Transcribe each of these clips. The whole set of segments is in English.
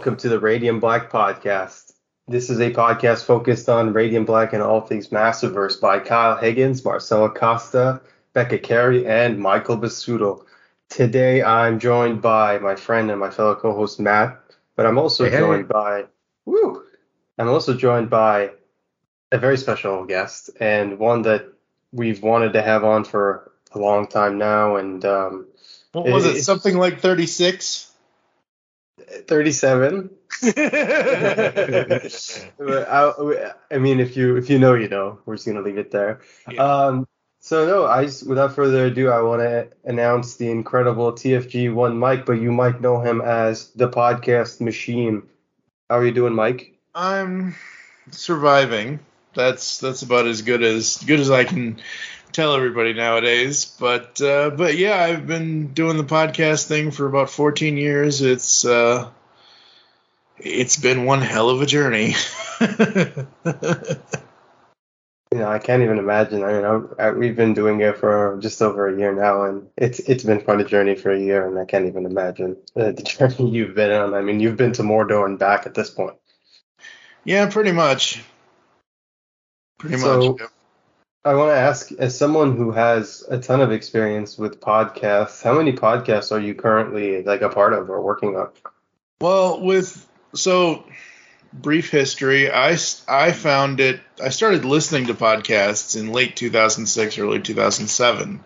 welcome to the Radiant Black Podcast. This is a podcast focused on Radium Black and all things Massiverse by Kyle Higgins, Marcelo Costa, Becca Carey, and Michael Busuttil. Today, I'm joined by my friend and my fellow co-host Matt, but I'm also Hey, hey. joined by woo. I'm also joined by a very special guest and one that we've wanted to have on for a long time now, and um, What was It- it? it- Something like 36? 37. I, I mean, if you if you know, you know. We're just gonna leave it there. Yeah. Um, so no, I just, without further ado, I want to announce the incredible TFG One Mike, but you might know him as the Podcast Machine. How are you doing, Mike? I'm surviving. That's that's about as good as good as I can tell everybody nowadays. But uh, but yeah, I've been doing the podcast thing for about 14 years. It's uh, it's been one hell of a journey. You know, I can't even imagine. I mean, I, I, we've been doing it for just over a year now, and it's it's been quite a journey for a year, and I can't even imagine uh, the journey you've been on. I mean, you've been to Mordor and back at this point. yeah, pretty much. Pretty So- much. I want to ask, as someone who has a ton of experience with podcasts, how many podcasts are you currently like a part of or working on? Well, with so brief history, I I found it. I started listening to podcasts in late 2006, early 2007,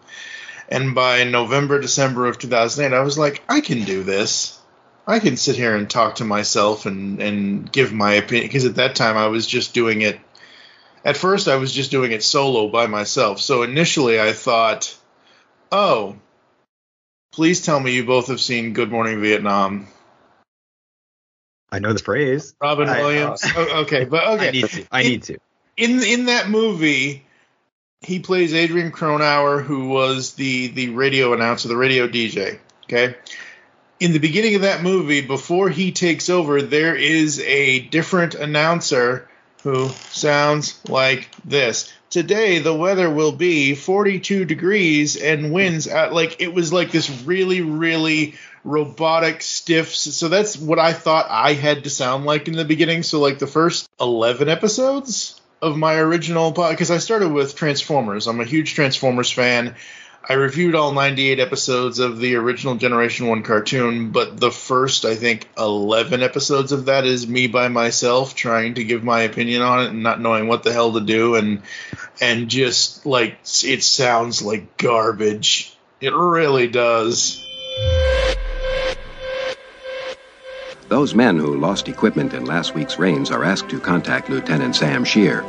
and by November, December of 2008, I was like, I can do this. I can sit here and talk to myself and and give my opinion because at that time I was just doing it. At first, I was just doing it solo by myself. So initially, I thought, oh. Please tell me you both have seen Good Morning Vietnam. I know the phrase. Robin I- uh, Williams. Oh, okay, but okay. I need to. I need to. in in that movie, he plays Adrian Cronauer, who was the the radio announcer, the radio DJ. Okay. In the beginning of that movie, before he takes over, there is a different announcer who sounds like this. Today the weather will be 42 degrees and winds at like it was like this really really robotic stiff so that's what I thought I had to sound like in the beginning so like the first 11 episodes of my original pod because I started with Transformers. I'm a huge Transformers fan. I reviewed all 98 episodes of the original Generation 1 cartoon, but the first, I think, 11 episodes of that is me by myself trying to give my opinion on it and not knowing what the hell to do and and just like it sounds like garbage. It really does. Those men who lost equipment in last week's rains are asked to contact Lieutenant Sam Shear.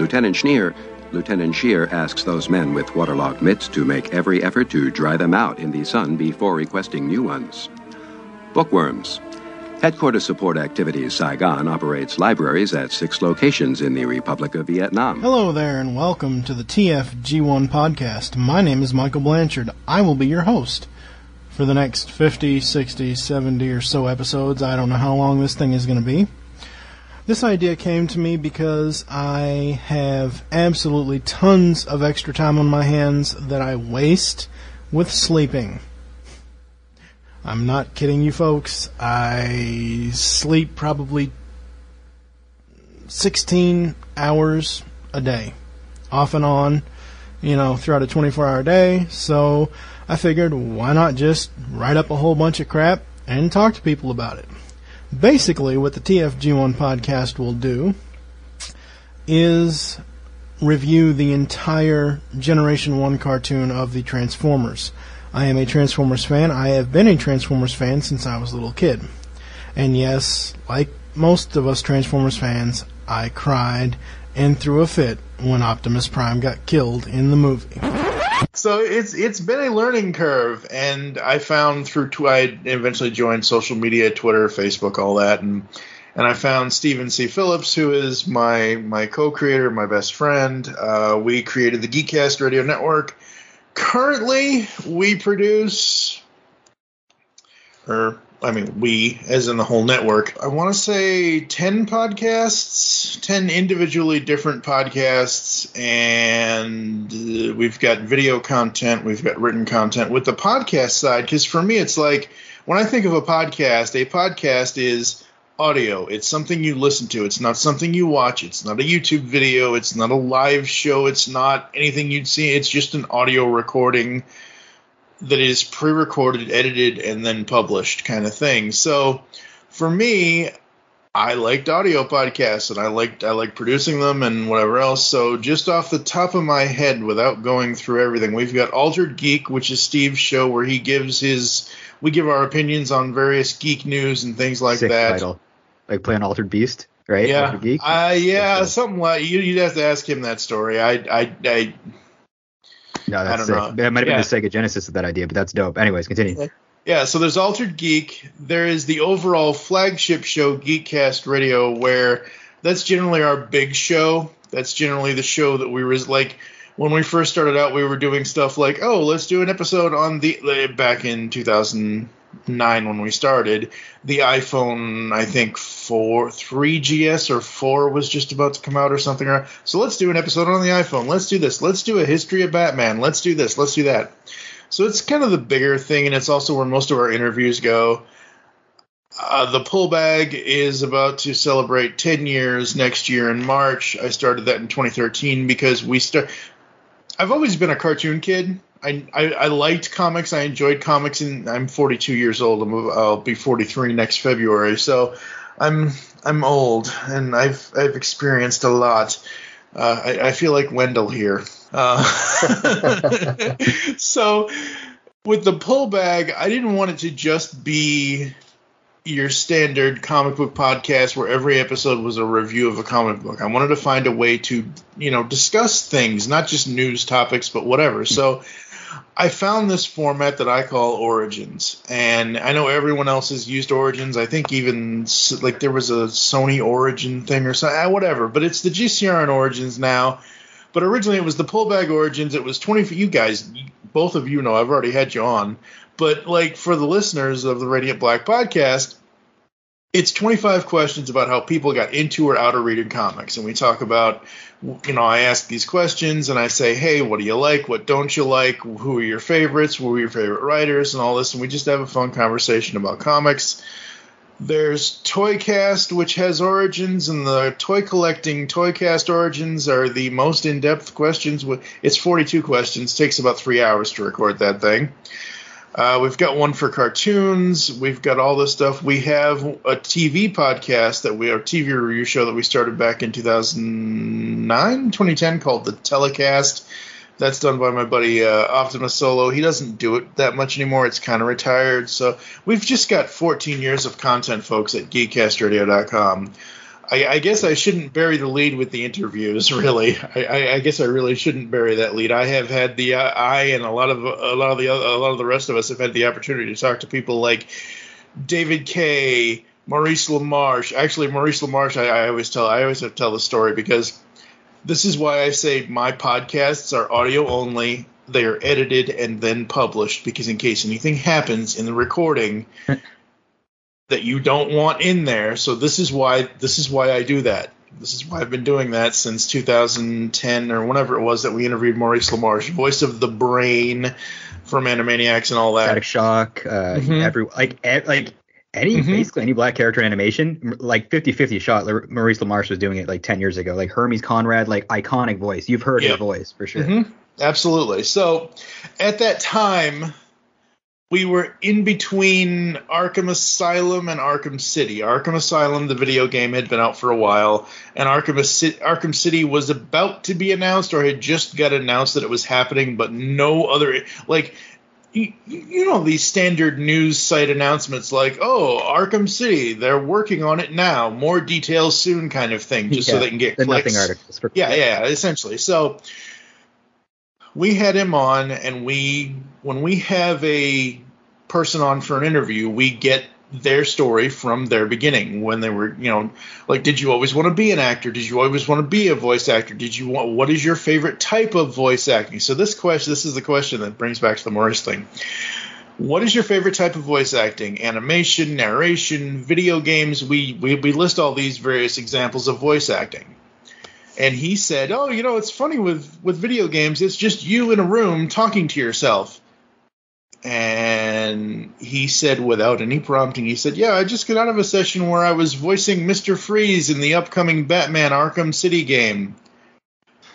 Lieutenant Schneer, Lieutenant Shear asks those men with waterlogged mitts to make every effort to dry them out in the sun before requesting new ones. Bookworms. Headquarters Support Activities Saigon operates libraries at six locations in the Republic of Vietnam. Hello there, and welcome to the TFG1 podcast. My name is Michael Blanchard. I will be your host for the next 50, 60, 70 or so episodes. I don't know how long this thing is going to be. This idea came to me because I have absolutely tons of extra time on my hands that I waste with sleeping. I'm not kidding you folks. I sleep probably 16 hours a day, off and on, you know, throughout a 24 hour day. So I figured, why not just write up a whole bunch of crap and talk to people about it? Basically, what the TFG1 podcast will do is review the entire Generation 1 cartoon of the Transformers. I am a Transformers fan. I have been a Transformers fan since I was a little kid. And yes, like most of us Transformers fans, I cried and threw a fit when Optimus Prime got killed in the movie. So it's it's been a learning curve, and I found through tw- I eventually joined social media, Twitter, Facebook, all that, and and I found Stephen C. Phillips, who is my my co-creator, my best friend. Uh, we created the Geekcast Radio Network. Currently, we produce, or I mean, we, as in the whole network, I want to say 10 podcasts, 10 individually different podcasts, and uh, we've got video content, we've got written content with the podcast side. Because for me, it's like when I think of a podcast, a podcast is audio. It's something you listen to. It's not something you watch. It's not a YouTube video. It's not a live show. It's not anything you'd see. It's just an audio recording that is pre-recorded, edited, and then published kind of thing. So for me, I liked audio podcasts and I liked I like producing them and whatever else. So just off the top of my head, without going through everything, we've got Altered Geek, which is Steve's show where he gives his we give our opinions on various geek news and things like Sick that. title. Like playing Altered Beast, right? Yeah, uh, yeah, something like you, you'd have to ask him that story. I, I, I no, that's don't sick. know. That might have Yeah. been the Sega Genesis of that idea, but that's dope. Anyways, continue. Yeah, so there's Altered Geek. There is the overall flagship show, Geekcast Radio, where that's generally our big show. That's generally the show that we was like when we first started out. We were doing stuff like, oh, let's do an episode on the uh, back in 2009 when we started. The iPhone, I think four, 3GS or four was just about to come out or something. So let's do an episode on the iPhone. Let's do this. Let's do a history of Batman. Let's do this. Let's do that. So it's kind of the bigger thing, and it's also where most of our interviews go. Uh, the pull bag is about to celebrate 10 years next year in March. I started that in 2013 because we start. I've always been a cartoon kid. I, I, I liked comics. I enjoyed comics, and I'm 42 years old. I'm, I'll be 43 next February. So I'm I'm old, and I've I've experienced a lot. Uh, I, I feel like Wendell here. Uh, so with the pull bag, I didn't want it to just be your standard comic book podcast where every episode was a review of a comic book. I wanted to find a way to, you know, discuss things, not just news topics, but whatever. So I found this format that I call Origins, and I know everyone else has used Origins. I think even like there was a Sony Origin thing or something, whatever. But it's the GCR Origins now. But originally it was the pull bag Origins. It was 20 for you guys. Both of you know I've already had you on. But like for the listeners of the Radiant Black podcast, it's 25 questions about how people got into or out of reading comics. And we talk about, you know, I ask these questions and I say, hey, what do you like? What don't you like? Who are your favorites? Who are your favorite writers? And all this. And we just have a fun conversation about comics. There's Toycast, which has origins, and the toy collecting Toycast origins are the most in depth questions. It's 42 questions, takes about three hours to record that thing. Uh, we've got one for cartoons. We've got all this stuff. We have a TV podcast that we, our TV review show that we started back in 2009, 2010 called The Telecast. That's done by my buddy uh, Optimus Solo. He doesn't do it that much anymore. It's kind of retired. So we've just got 14 years of content, folks, at geekcastradio.com. I, I guess I shouldn't bury the lead with the interviews. Really, I, I, guess I really shouldn't bury that lead. I have had the uh, I and a lot of a lot of the a lot of the rest of us have had the opportunity to talk to people like David Kaye, Maurice LaMarche. Actually, Maurice LaMarche, I, I always tell I always have to tell the story because this is why I say my podcasts are audio only. They are edited and then published because in case anything happens in the recording that you don't want in there. So this is why this is why I do that. This is why I've been doing that since 2010 or whenever it was that we interviewed Maurice LaMarche, voice of the brain from Animaniacs and all that. Static Shock, uh, Mhm. every like like any Mhm. basically any black character in animation, like 50-50 shot. Maurice LaMarche was doing it like 10 years ago. Like Hermes Conrad, like iconic voice. You've heard Yeah. her voice for sure. Mhm. Absolutely. So at that time, we were in between Arkham Asylum and Arkham City. Arkham Asylum, the video game, had been out for a while, and Arkham, Arkham City was about to be announced or had just got announced that it was happening, but no other. Like, you, you know, these standard news site announcements like, oh, Arkham City, they're working on it now, more details soon kind of thing, just so they can get The clicks. nothing articles. For, Yeah, yeah, essentially. So we had him on, and we when we have a person on for an interview, we get their story from their beginning when they were, you know, like, did you always want to be an actor? Did you always want to be a voice actor? Did you want? What is your favorite type of voice acting? So this question, this is the question that brings back to the Morris thing. What is your favorite type of voice acting? Animation, narration, video games. We, we we list all these various examples of voice acting and he said, "Oh, you know, it's funny with with video games. It's just you in a room talking to yourself." and he said without any prompting, he said, "Yeah, I just got out of a session where I was voicing Mister Freeze in the upcoming Batman Arkham City game."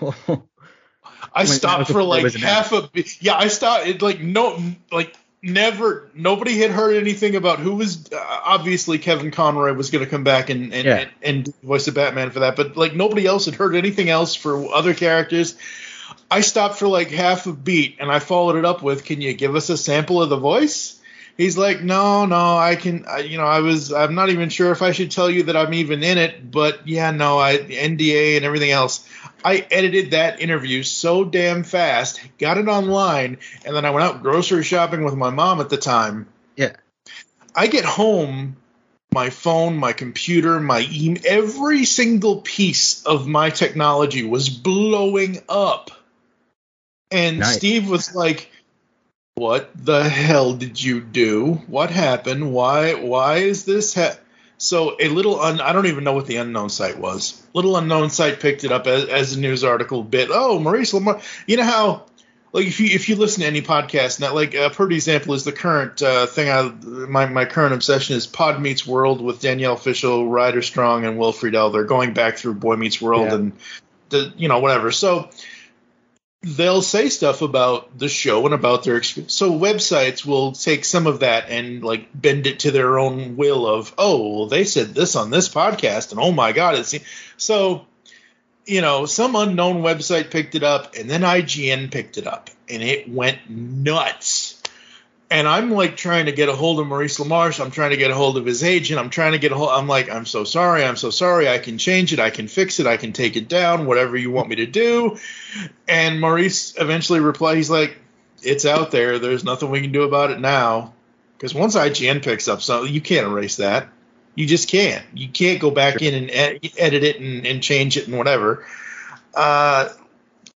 I stopped for like half a yeah. I stopped it like no like never nobody had heard anything about who was uh, obviously Kevin Conroy was going to come back and and, Yeah. and and voice the Batman for that, but like nobody else had heard anything else for other characters. I stopped for like half a beat and I followed it up with, "Can you give us a sample of the voice?" He's like, "No, no, I can. I, you know, I was. I'm not even sure if I should tell you that I'm even in it, but yeah, no, I NDA and everything else. I edited that interview so damn fast, got it online, and then I went out grocery shopping with my mom at the time. Yeah. I get home, my phone, my computer, my email, every single piece of my technology was blowing up. And Nice. Steve was like, "What the hell did you do? What happened? Why why is this ha-? So a little un, I don't even know what the unknown site was. Little unknown site picked it up as, as a news article bit. Oh, Maurice Lamar. You know how like if you if you listen to any podcast now, like uh, perfect example is the current uh, thing. I my my current obsession is Pod Meets World with Danielle Fishel, Ryder Strong, and Will Friedle. They're going back through Boy Meets World Yeah. and the you know whatever. So they'll say stuff about the show and about their experience. So websites will take some of that and like bend it to their own will of, oh, well, they said this on this podcast, and oh my god, it's so. You know, some unknown website picked it up, and then IGN picked it up, and it went nuts. And I'm like trying to get a hold of Maurice LaMarche. I'm trying to get a hold of his agent. I'm trying to get a hold. I'm like, I'm so sorry. I'm so sorry. I can change it. I can fix it. I can take it down. Whatever you want me to do. And Maurice eventually replied, he's like, it's out there. There's nothing we can do about it now. Because once IGN picks up something, you can't erase that. You just can't. You can't go back in and ed- edit it and, and change it and whatever. Uh,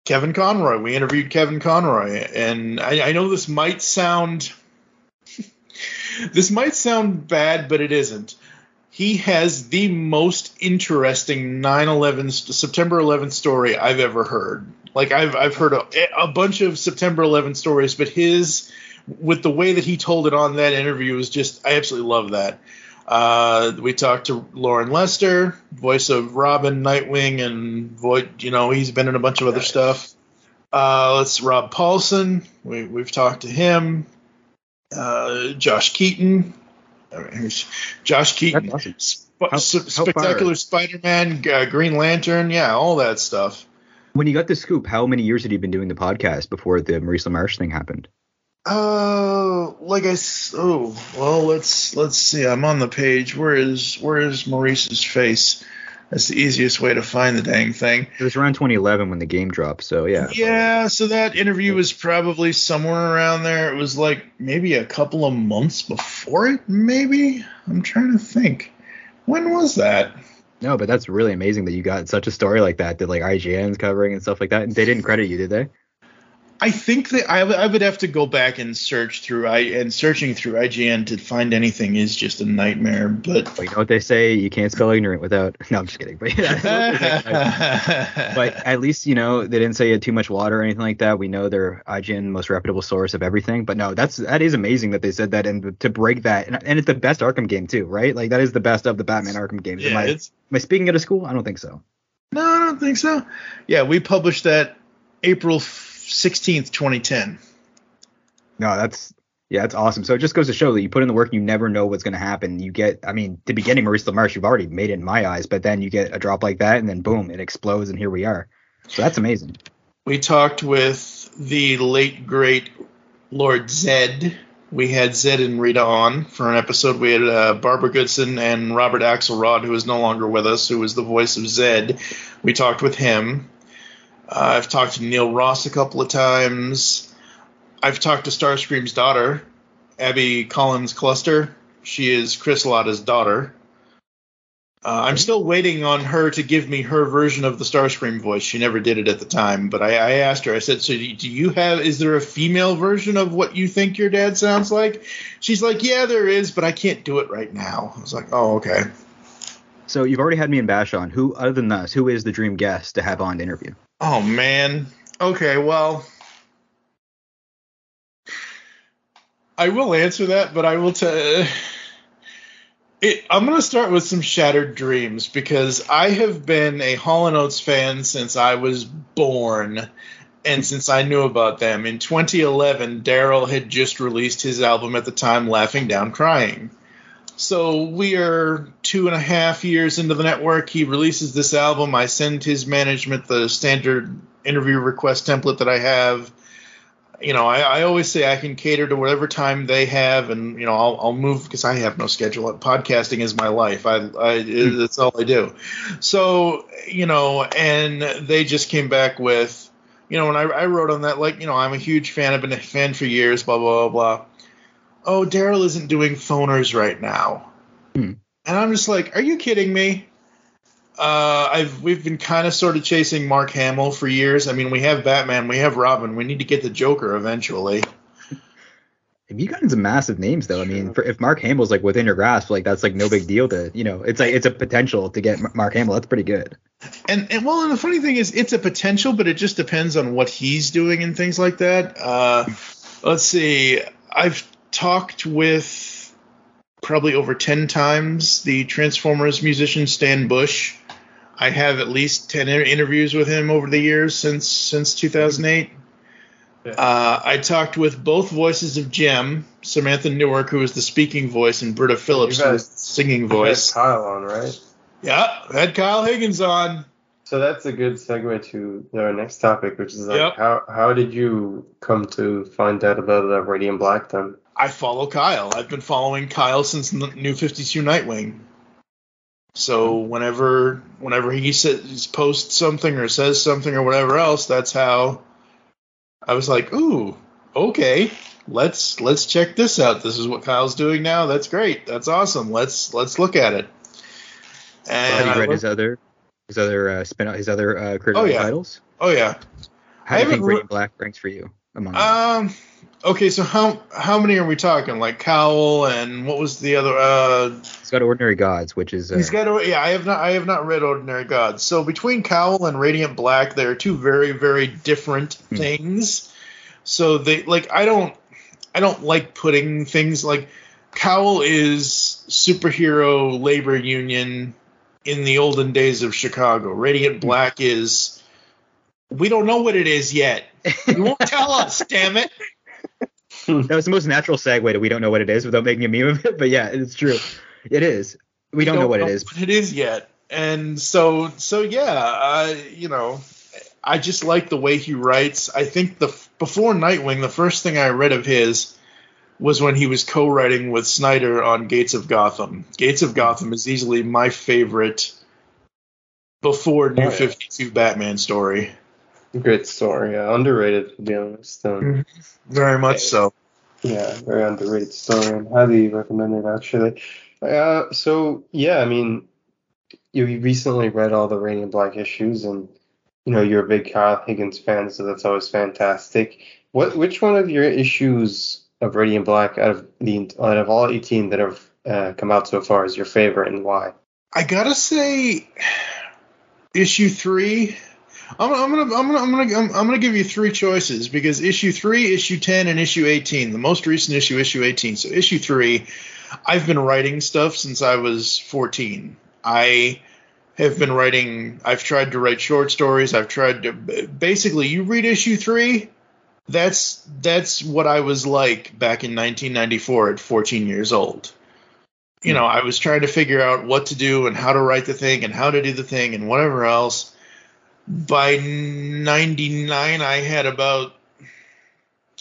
Kevin Conroy. We interviewed Kevin Conroy, and I, I know this might sound this might sound bad, but it isn't. He has the most interesting 9/11 September 11th story I've ever heard. Like I've I've heard a, a bunch of September 11th stories, but his with the way that he told it on that interview was just I absolutely love that. Uh, we talked to Loren Lester, voice of Robin, Nightwing, and voice. You know he's been in a bunch of other stuff. Uh, let's Rob Paulsen. We we've talked to him. Uh, Josh Keaton. Uh, here's Josh Keaton. Sp- How- Sp- how spectacular? Spider-Man, uh, Green Lantern, yeah, all that stuff. When you got the scoop, how many years had you been doing the podcast before the Maurice Marsh thing happened? Uh, like I oh well, let's let's see. I'm on the page. Where is where is Maurice's face? That's the easiest way to find the dang thing. It was around 2011 when the game dropped, so yeah. Yeah, so that interview was probably somewhere around there. It was like maybe a couple of months before it, maybe. I'm trying to think. When was that? No, but that's really amazing that you got such a story like that that like IGN's covering and stuff like that. And they didn't credit you, did they? I think that I, would- have to go back and search through I and searching through IGN to find anything is just a nightmare. But But you know what they say, you can't spell ignorant without. No, I'm just kidding. But, but at least you know they didn't say you had too much water or anything like that. We know they're IGN most reputable source of everything. But no, that's that is amazing that they said that and to break that and, and it's the best Arkham game too, right? Like that is the best of the Batman Arkham games. am, yeah, I, am I speaking out of school? I don't think so. no, I don't think so. Yeah, we published that April sixteenth, twenty ten. No, that's yeah, that's awesome. So it just goes to show that you put in the work, and you never know what's going to happen. You get, I mean, to beginning getting Maurice LaMarche, you've already made it in my eyes, but then you get a drop like that, and then boom, it explodes, and here we are. So that's amazing. We talked with the late great Lord Zed. We had Zed and Rita on for an episode. We had uh, Barbara Goodson and Robert Axelrod, who is no longer with us, who was the voice of Zed. We talked with him. Uh, I've talked to Neil Ross a couple of times. I've talked to Starscream's daughter, Abby Collins Cluster. She is Chris Latta's daughter. Uh, I'm still waiting on her to give me her version of the Starscream voice. She never did it at the time, but I, I asked her. I said, "So do you have? Is there a female version of what you think your dad sounds like?" She's like, "Yeah, there is, but I can't do it right now." I was like, "Oh, okay." So you've already had me and Bash on. Who, other than us, who is the dream guest to have on to interview? Oh man. Okay, well. I will answer that, but I will tell. Uh, it, I'm going to start with some shattered dreams because I have been a Hall & Oates fan since I was born and since I knew about them. In 2011, Daryl had just released his album at the time, Laughing Down Crying. So we are two and a half years into the network. He releases this album. I send his management the standard interview request template that I have you know, I, I, always say I can cater to whatever time they have, and you know, I'll, I'll move because I have no schedule. Podcasting is my life. I, I hmm. it's all I do. So you know, and they just came back with, you know, and I, I wrote on that, like, you know, I'm a huge fan. I've been a fan for years. Blah blah blah blah. Oh, Daryl isn't doing phoners right now, hmm. and I'm just like, are you kidding me? Uh, I've we've been kind of sort of chasing Mark Hamill for years. I mean, we have Batman, we have Robin. We need to get the Joker eventually. Have you gotten some massive names though. I mean, for, if Mark Hamill's like within your grasp, like that's like no big deal to you know. It's like it's a potential to get Mark Hamill. That's pretty good. And and well, and the funny thing is, it's a potential, but it just depends on what he's doing and things like that. Uh, let's see. I've talked with probably over ten times the Transformers musician Stan Bush I have at least ten interviews with him over the years since since 2008. Yeah. Uh, I talked with both voices of Jem, Samantha Newark, who is the speaking voice, and Britta Phillips, the singing voice. Kyle on, right? Yeah, had Kyle Higgins on. So that's a good segue to our next topic, which is like yep. how how did you come to find out about uh, Radiant Black then? I follow Kyle. I've been following Kyle since New 52 Nightwing. So whenever whenever he says posts something or says something or whatever else, that's how I was like, ooh, okay, let's let's check this out. This is what Kyle's doing now. That's great. That's awesome. Let's let's look at it. And have you read his other his other uh, spin his other uh, critical oh, yeah. titles? Oh yeah. How do you think Radiant Black ranks for you among um, them? Okay, so how how many are we talking? Like Cowl and what was the other? Uh, he's got Ordinary Gods, which is uh, he's got yeah. I have not I have not read Ordinary Gods. So between Cowl and Radiant Black, they are two very very different hmm. things. So they like I don't I don't like putting things like Cowl is superhero labor union in the olden days of Chicago. Radiant hmm. Black is we don't know what it is yet. You won't tell us, damn it. that was the most natural segue to we don't know what it is without making a meme of it. But yeah, it's true. It is. We don't, don't know what know it is. What it is yet. And so so yeah, uh, you know, I just like the way he writes. I think the before Nightwing, the first thing I read of his was when he was co-writing with Snyder on Gates of Gotham. Gates of Gotham is easily my favorite before New oh, yeah. 52 Batman story. Great story. Yeah, underrated to be honest. Um, mm-hmm. Very much so. Yeah, very underrated story and highly recommended actually. Uh, so yeah, I mean, you recently read all the Radiant Black issues, and you know you're a big Kyle Higgins fan, so that's always fantastic. What which one of your issues of Radiant Black out of the out of all 18 that have uh, come out so far is your favorite, and why? I gotta say, issue three I'm, I'm, gonna I'm gonna I'm gonna I'm, I'm, gonna give you three choices because issue three, issue ten, and issue eighteen. The most recent issue, issue eighteen. So issue three, I've been writing stuff since I was 14. I have been writing. I've tried to write short stories. I've tried to basically. You read issue three. That's that's what I was like back in 1994 at 14 years old. You know, I was trying to figure out what to do and how to write the thing and how to do the thing and whatever else by 99 i had about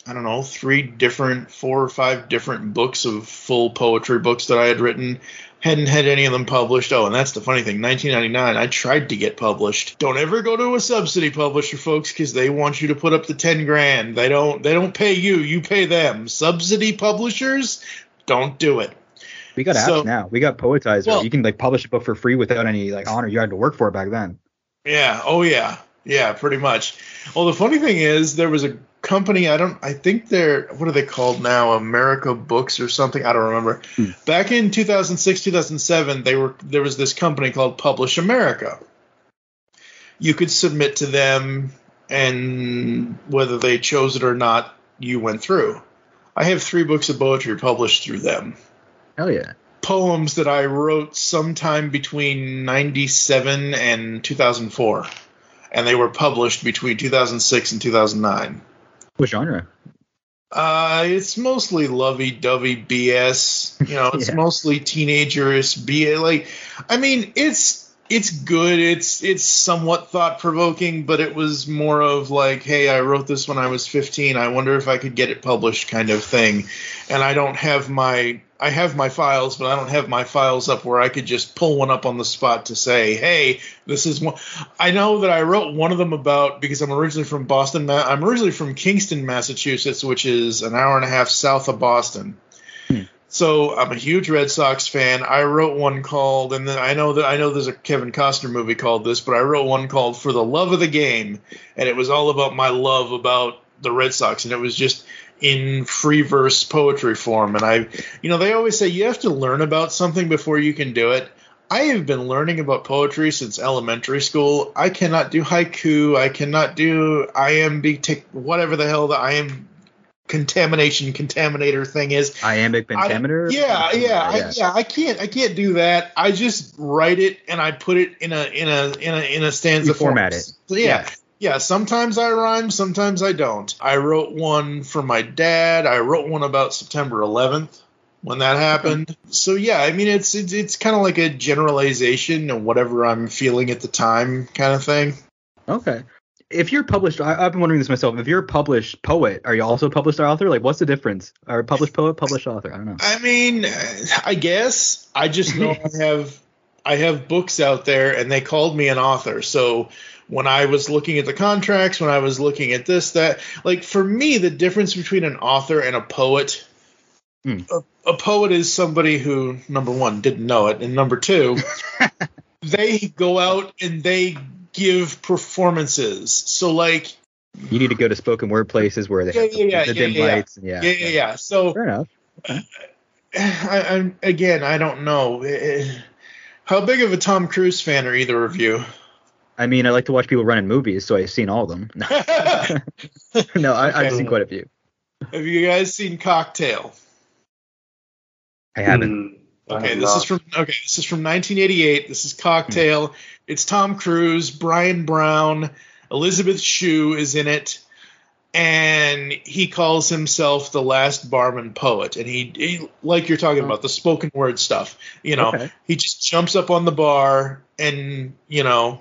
i don't know three different four or five different books of full poetry books that i had written hadn't had any of them published oh and that's the funny thing 1999 i tried to get published don't ever go to a subsidy publisher folks because they want you to put up the 10 grand they don't they don't pay you you pay them subsidy publishers don't do it we got apps now. We got Poetizer. Well, you can like publish a book for free without any like honor. You had to work for it back then. Yeah. Oh yeah. Yeah. Pretty much. Well, the funny thing is, there was a company. I don't. I think they're what are they called now? America Books or something. I don't remember. Hmm. Back in 2006, 2007, they were there was this company called Publish America. You could submit to them, and whether they chose it or not, you went through. I have three books of poetry published through them. Hell yeah. Poems that I wrote sometime between 97 and 2004. And they were published between 2006 and 2009. What genre? Uh, it's mostly lovey-dovey BS. You know, it's Yeah. mostly teenagerish BS. Like, I mean, it's it's good. It's it's somewhat thought-provoking, but it was more of like, hey, I wrote this when I was 15. I wonder if I could get it published, kind of thing. And I don't have my I have my files, but I don't have my files up where I could just pull one up on the spot to say, hey, this is one. I know that I wrote one of them about because I'm originally from Boston. I'm originally from Kingston, Massachusetts, which is an hour and a half south of Boston. So I'm a huge Red Sox fan. I wrote one called, and then I know that I know there's a Kevin Costner movie called this, but I wrote one called "For the Love of the Game," and it was all about my love about the Red Sox, and it was just in free verse poetry form. And I, you know, they always say you have to learn about something before you can do it. I have been learning about poetry since elementary school. I cannot do haiku. I cannot do iambic, whatever the hell the am contamination contaminator thing is. Iambic I- pentameter? yeah, oh, yeah, I, yeah. I can't, I can't do that. I just write it and I put it in a, in a, in a, in a stanza. You form. format it. So, yeah, yeah. Sometimes I rhyme, sometimes I don't. I wrote one for my dad. I wrote one about September 11th when that happened. So yeah, I mean, it's, it's, it's kind of like a generalization of whatever I'm feeling at the time, kind of thing. Okay. If you're published, I, I've been wondering this myself. If you're a published poet, are you also a published author? Like, what's the difference? Are published poet, published author? I don't know. I mean, I guess I just know I have I have books out there, and they called me an author. So when I was looking at the contracts, when I was looking at this, that, like for me, the difference between an author and a poet. Hmm. A, a poet is somebody who, number one, didn't know it, and number two, they go out and they give performances. So, like, You need to go to spoken word places where they Yeah, have the, yeah, yeah, the yeah, dim yeah, yeah. lights. And yeah, yeah, yeah, yeah. So, Fair enough. I, I'm again, I don't know. How big of a Tom Cruise fan are either of you? I mean, I like to watch people run in movies, so I've seen all of them. no, I, I've seen quite a few. Have you guys seen Cocktail? I haven't. Okay, this is from okay, this is from 1988. This is Cocktail. It's Tom Cruise, Bryan Brown, Elizabeth Shue is in it, and he calls himself the last barman poet. And he, he like you're talking about the spoken word stuff. You know, Okay. he just jumps up on the bar and you know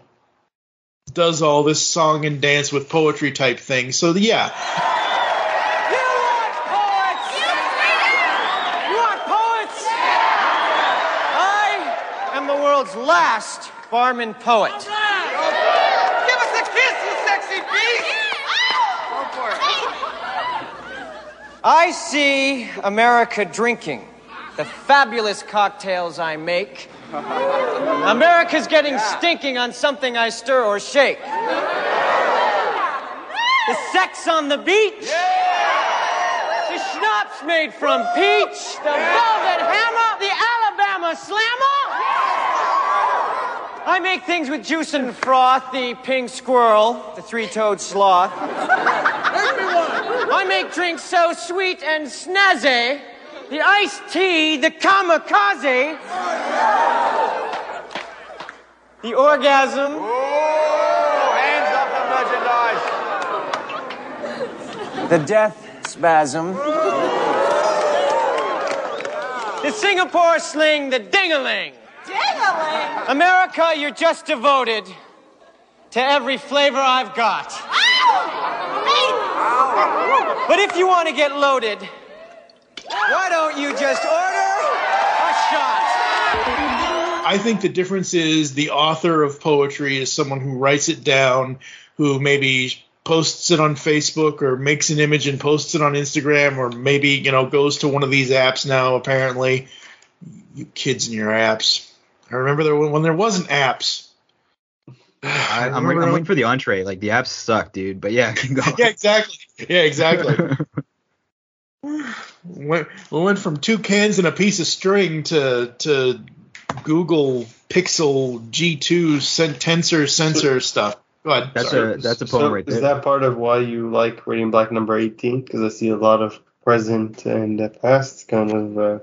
does all this song and dance with poetry type thing. So yeah, You want poets? You want poets? I am the world's last barman poet. Give us a kiss, you sexy beast! Go for it. I see America drinking the fabulous cocktails I make. America's getting stinking on something I stir or shake. The sex on the beach. The schnapps made from peach, the velvet hammer, the Alabama slammer. I make things with juice and froth, the pink squirrel, the three-toed sloth. Everyone! I make drinks so sweet and snazzy, the iced tea, the kamikaze. The orgasm. Oh, hands up the merchandise. The death spasm. The Singapore sling, the ding-a-ling. Ding-a-ling. America, you're just devoted to every flavor I've got. But if you want to get loaded, why don't you just order a shot? I think the difference is the author of poetry is someone who writes it down, who maybe posts it on Facebook or makes an image and posts it on Instagram, or maybe you know goes to one of these apps now. Apparently, you kids and your apps. I remember there when there wasn't apps. I, I'm, wait- I'm waiting for the entree. Like the apps suck, dude. But yeah, go. yeah, exactly. Yeah, exactly. went, we went from two cans and a piece of string to to Google Pixel G2 sen- tensor sensor stuff. Go ahead. That's sorry. a that's a poem So right Is there. that part of why you like Radiant Black number 18? Because I see a lot of present and past kind of. Uh,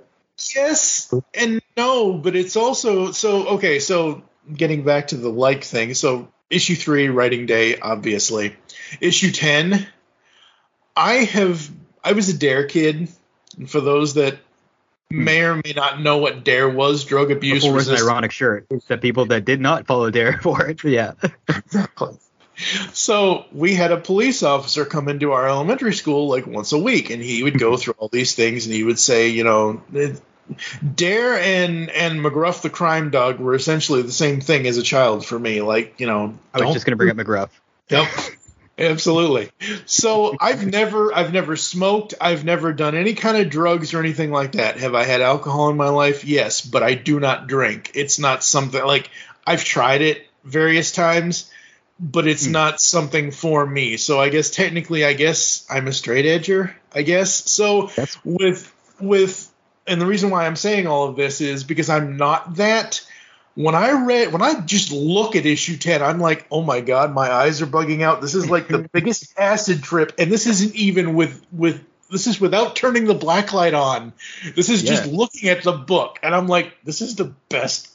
Yes and no, but it's also so okay. So getting back to the like thing. So issue three, writing day, obviously. Issue ten, I have I was a Dare kid. And for those that hmm. may or may not know what Dare was, drug abuse was an ironic shirt. The people that did not follow Dare for it. Yeah. Exactly. So we had a police officer come into our elementary school like once a week, and he would go through all these things, and he would say, you know, Dare and and McGruff the crime dog were essentially the same thing as a child for me. Like, you know, I was just gonna bring up McGruff. Yep. Absolutely. So I've never I've never smoked, I've never done any kind of drugs or anything like that. Have I had alcohol in my life? Yes, but I do not drink. It's not something like I've tried it various times, but it's hmm. not something for me. So I guess technically I guess I'm a straight edger, I guess. So That's with with and the reason why I'm saying all of this is because I'm not that. When I read, when I just look at issue 10, I'm like, oh my god, my eyes are bugging out. This is like the biggest acid trip, and this isn't even with with this is without turning the black light on. This is just looking at the book, and I'm like, this is the best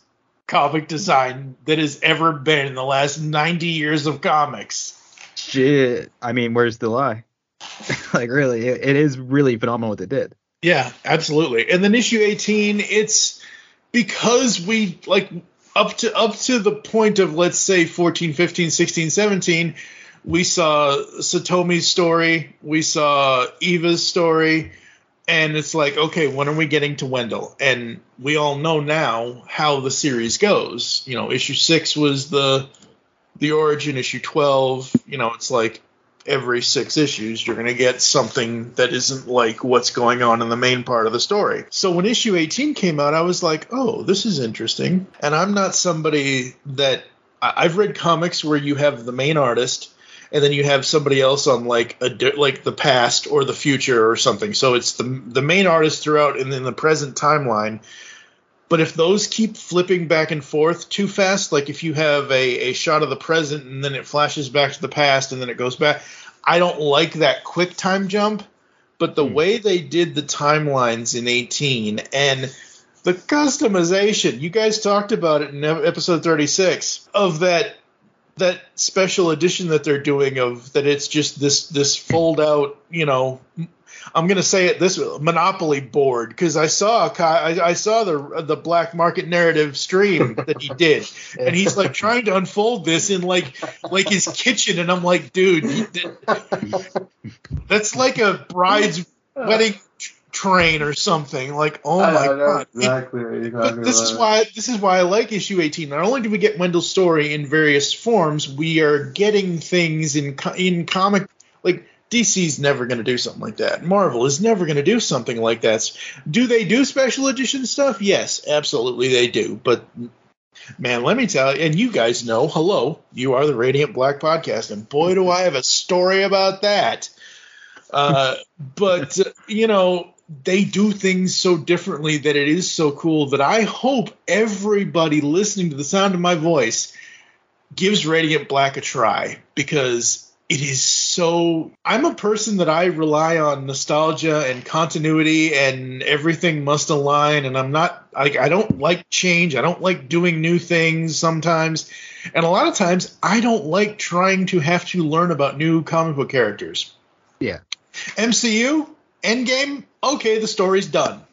comic design that has ever been in the last 90 years of comics. shit. I mean, where's the lie? like really, it, it is really phenomenal what they did. Yeah, absolutely. And then issue 18, it's because we like up to up to the point of let's say 14, 15, 16, 17, we saw Satomi's story, we saw Eva's story, and it's like, okay, when are we getting to Wendell? And we all know now how the series goes. You know, issue 6 was the the origin, issue 12, you know, it's like every six issues, you're going to get something that isn't like what's going on in the main part of the story. So when issue 18 came out, I was like, oh, this is interesting. And I'm not somebody that I've read comics where you have the main artist and then you have somebody else on like a like the past or the future or something. So it's the the main artist throughout and then the present timeline. But if those keep flipping back and forth too fast, like if you have a, a shot of the present and then it flashes back to the past and then it goes back, I don't like that quick time jump. But the hmm. way they did the timelines in 18 and the customization, you guys talked about it in episode 36 of that that special edition that they're doing of that it's just this this fold out, you know, I'm gonna say it this Monopoly board because I saw I, I saw the the black market narrative stream that he did, and he's like trying to unfold this in like like his kitchen, and I'm like, dude, that's like a bride's wedding train or something. Like, oh my god, It- exactly but this is why this is why I like issue 18. Not only do we get Wendell's story in various forms, we are getting things in in comic like DC's never going to do something like that. Marvel is never going to do something like that. Do they do special edition stuff? Yes, absolutely they do. But man, let me tell you, and you guys know, hello, you are the Radiant Black podcast, and boy, do I have a story about that. Uh, but you know, they do things so differently that it is so cool that I hope everybody listening to the sound of my voice gives Radiant Black a try because it is so I'm a person that I rely on nostalgia and continuity and everything must align and I'm not like I don't like change. I don't like doing new things sometimes. And a lot of times I don't like trying to have to learn about new comic book characters. Yeah. MCU, Endgame, okay, the story's done.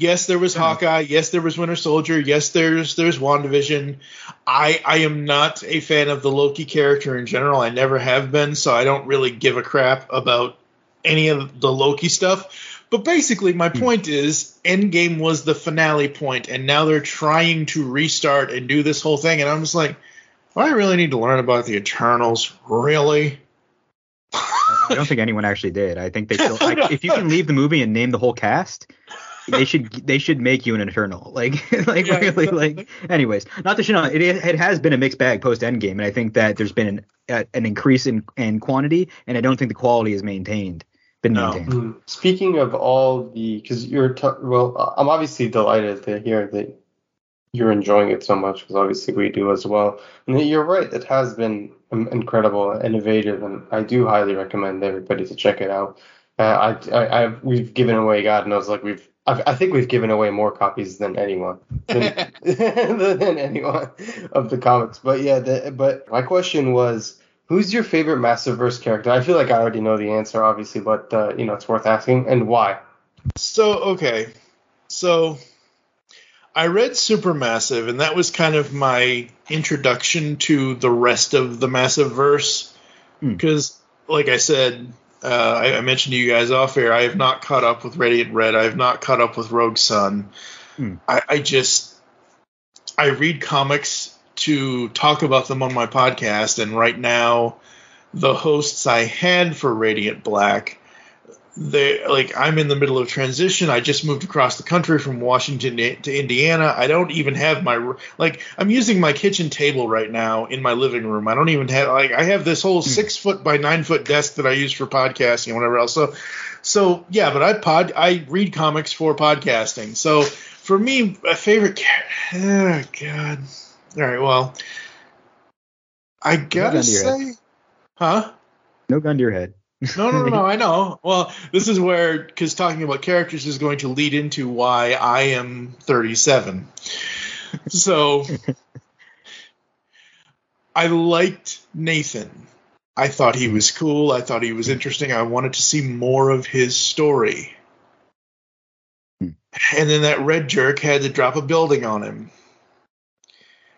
Yes, there was hmm. Hawkeye. Yes, there was Winter Soldier. Yes, there's there's WandaVision. I I am not a fan of the Loki character in general. I never have been, so I don't really give a crap about any of the Loki stuff. But basically, my hmm. point is, Endgame was the finale point, and now they're trying to restart and do this whole thing, and I'm just like, do I really need to learn about the Eternals? Really? I don't think anyone actually did. I think they still. Like, if you can leave the movie and name the whole cast, they should they should make you an eternal. Like like Yeah, really exactly. like. Anyways, not to shit on it. It has been a mixed bag post Endgame, and I think that there's been an uh, an increase in in quantity, and I don't think the quality is maintained. Been No. maintained. Hmm. Speaking of all the, because you're, t- well, I'm obviously delighted to hear that you're enjoying it so much, because obviously we do as well. And you're right, it has been um, incredible, innovative, and I do highly recommend everybody to check it out. Uh, I, I, I, we've given away, God knows, like we've, I, I think we've given away more copies than anyone, than, than anyone of the comics. But yeah, the, but my question was, who's your favorite Massiverse character? I feel like I already know the answer, obviously, but uh, you know, it's worth asking, and why? So okay, so I read Supermassive, and that was kind of my introduction to the rest of the Massiverse. Because, like I said, uh, I, I mentioned to you guys off air, I have not caught up with Radiant Red. I have not caught up with Rogue Sun. Hmm. I, I just I read comics to talk about them on my podcast, and right now, the hosts I had for Radiant Black they like I'm in the middle of transition. I just moved across the country from Washington to Indiana. I don't even have my like I'm using my kitchen table right now in my living room. I don't even have like I have this whole hmm. six foot by nine foot desk that I use for podcasting and whatever else. So so yeah, but I pod I read comics for podcasting. So for me, a favorite oh god. All right, well I gotta your say Huh? No gun to your head. No, no, no, no, I know. Well, this is where, because talking about characters is going to lead into why I am 37. So, I liked Nathan. I thought he was cool. I thought he was interesting. I wanted to see more of his story. Hmm. And then that red jerk had to drop a building on him.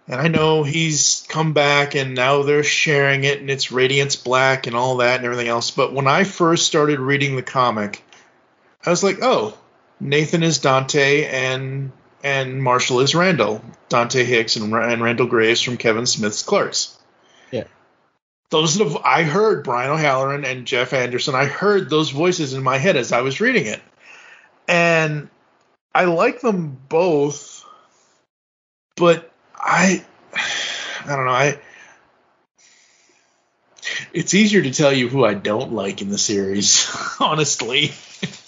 And I know he's come back and now they're sharing it and it's Radiance Black and all that and everything else. But when I first started reading the comic, I was like, oh, Nathan is Dante and and Marshall is Randall. Dante Hicks and, and Randall Graves from Kevin Smith's Clerks. Yeah. Those are the, I heard Brian O'Halloran and Jeff Anderson. I heard those voices in my head as I was reading it. And I like them both, but I I don't know. I it's easier to tell you who I don't like in the series, honestly.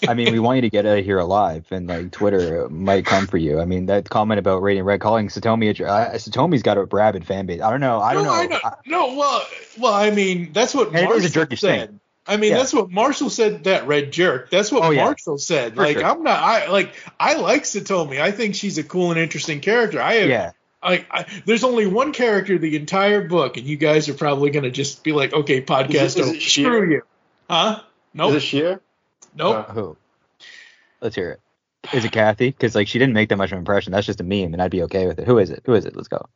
I mean, we want you to get out of here alive, and like Twitter might come for you. I mean, that comment about Radiant Red calling Satomi, a, uh, Satomi's got a rabid fan base. I don't know. I don't no, know. I. I- no, well, well, I mean, that's what And it is a Marshall jerky said. thing. I mean, Yeah. that's what Marshall said. That red jerk. That's what Oh, yeah. Marshall said. For like, sure. I'm not. I like. I like Satomi. I think she's a cool and interesting character. I have. yeah, I, I, there's only one character the entire book, and you guys are probably gonna just be like, okay, podcast, Is over. it screw you, huh? Nope, Is it Sheer? nope. Uh, who? Let's hear it. Is it Kathy? Because like she didn't make that much of an impression. That's just a meme, and I'd be okay with it. Who is it? Who is it? Let's go.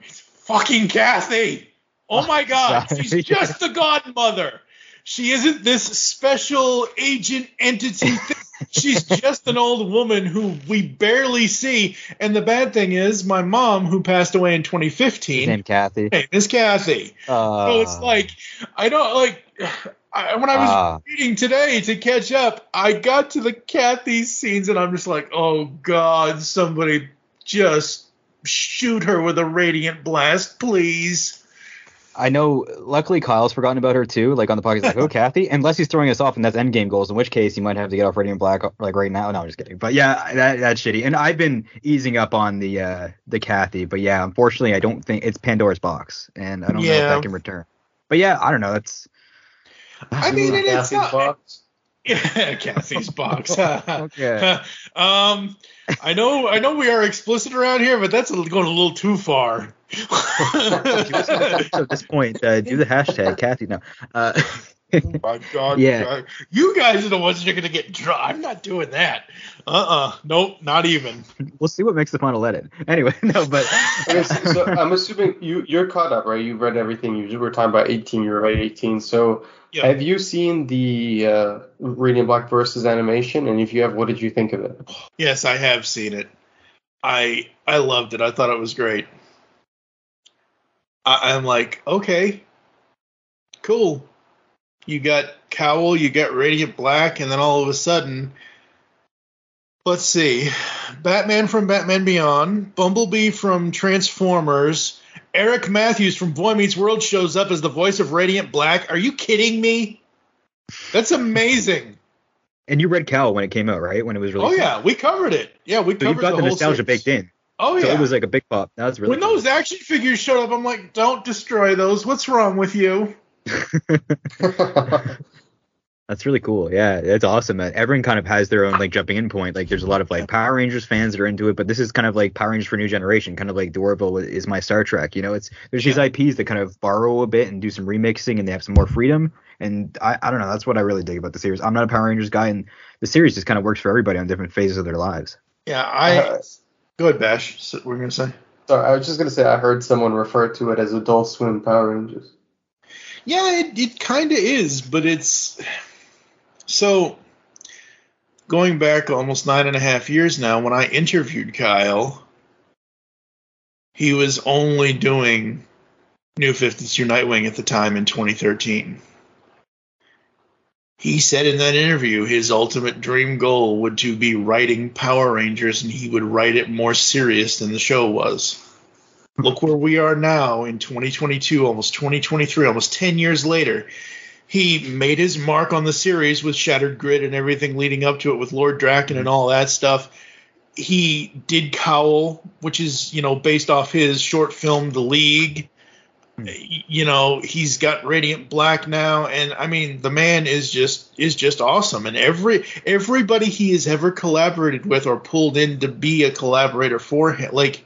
It's fucking Kathy. Oh my god, she's just the godmother. She isn't this special agent entity thing. She's just an old woman who we barely see. And the bad thing is, my mom, who passed away in 2015, name Kathy. name is Kathy. Uh, So it's like I don't like I, when I was Ah. reading today to catch up, I got to the Kathy scenes and I'm just like, oh god, somebody just shoot her with a radiant blast, please. I know. Luckily, Kyle's forgotten about her too. Like on the podcast, like, oh, Kathy. Unless he's throwing us off, and that's endgame goals. In which case, you might have to get off Radiant Black like right now. No, I'm just kidding. But yeah, that, that's shitty. And I've been easing up on the uh the Kathy. But yeah, unfortunately, I don't think it's Pandora's box, and I don't know if Yeah. that can return. But yeah, I don't know. That's I mean, and it's not. box. Yeah, Kathy's box. Okay. um, I know, I know we are explicit around here, but that's going a little too far. so at this point, uh, do the hashtag Kathy. now. Uh, my God. Yeah. God. You guys are the ones that are going to get dry. I'm not doing that. Uh-uh. Nope, not even. we'll see what makes the final edit. Anyway, no, but Okay, so, so I'm assuming you you're caught up, right? You've read everything. You were talking about 18. You were right 18. So Yeah. have you seen the uh, Radiant Black versus animation? And if you have, what did you think of it? Yes, I have seen it. I I loved it. I thought it was great. I, I'm like, okay, cool. You got Cowl, you got Radiant Black, and then all of a sudden, let's see, Batman from Batman Beyond, Bumblebee from Transformers, Eric Matthews from Boy Meets World shows up as the voice of Radiant Black. Are you kidding me? That's amazing. and you read Cowl when it came out, right? When it was oh, released. Oh yeah, we covered it. Yeah, we So covered you've got the, whole nostalgia series. baked in. Oh So yeah. it was like a big pop. That was really when cool. those action figures showed up, I'm like, don't destroy those. What's wrong with you? That's really cool. Yeah, it's awesome. Uh, Everyone kind of has their own like jumping in point. Like there's a lot of like Power Rangers fans that are into it, but this is kind of like Power Rangers for new generation, kind of like the Orville is my Star Trek. You know, it's there's these IPs that kind of borrow a bit and do some remixing, and they have some more freedom. And I, I don't know, that's what I really dig about the series. I'm not a Power Rangers guy, and the series just kind of works for everybody on different phases of their lives. Yeah, I Uh, go ahead, Bash. What we're gonna say. Sorry, I was just gonna say I heard someone refer to it as Adult Swim Power Rangers. Yeah, it, it kind of is, but it's so going back almost nine and a half years now. When I interviewed Kyle, he was only doing New 52 Nightwing at the time in 2013. He said in that interview his ultimate dream goal would to be writing Power Rangers, and he would write it more serious than the show was. Look where we are now in 2022, almost 2023, almost 10 years later. He made his mark on the series with Shattered Grid and everything leading up to it with Lord Drakkon and all that stuff. He did Cowl, which is, you know, based off his short film The League. Hmm. You know, he's got Radiant Black now and I mean, the man is just is just awesome and every everybody he has ever collaborated with or pulled in to be a collaborator for him like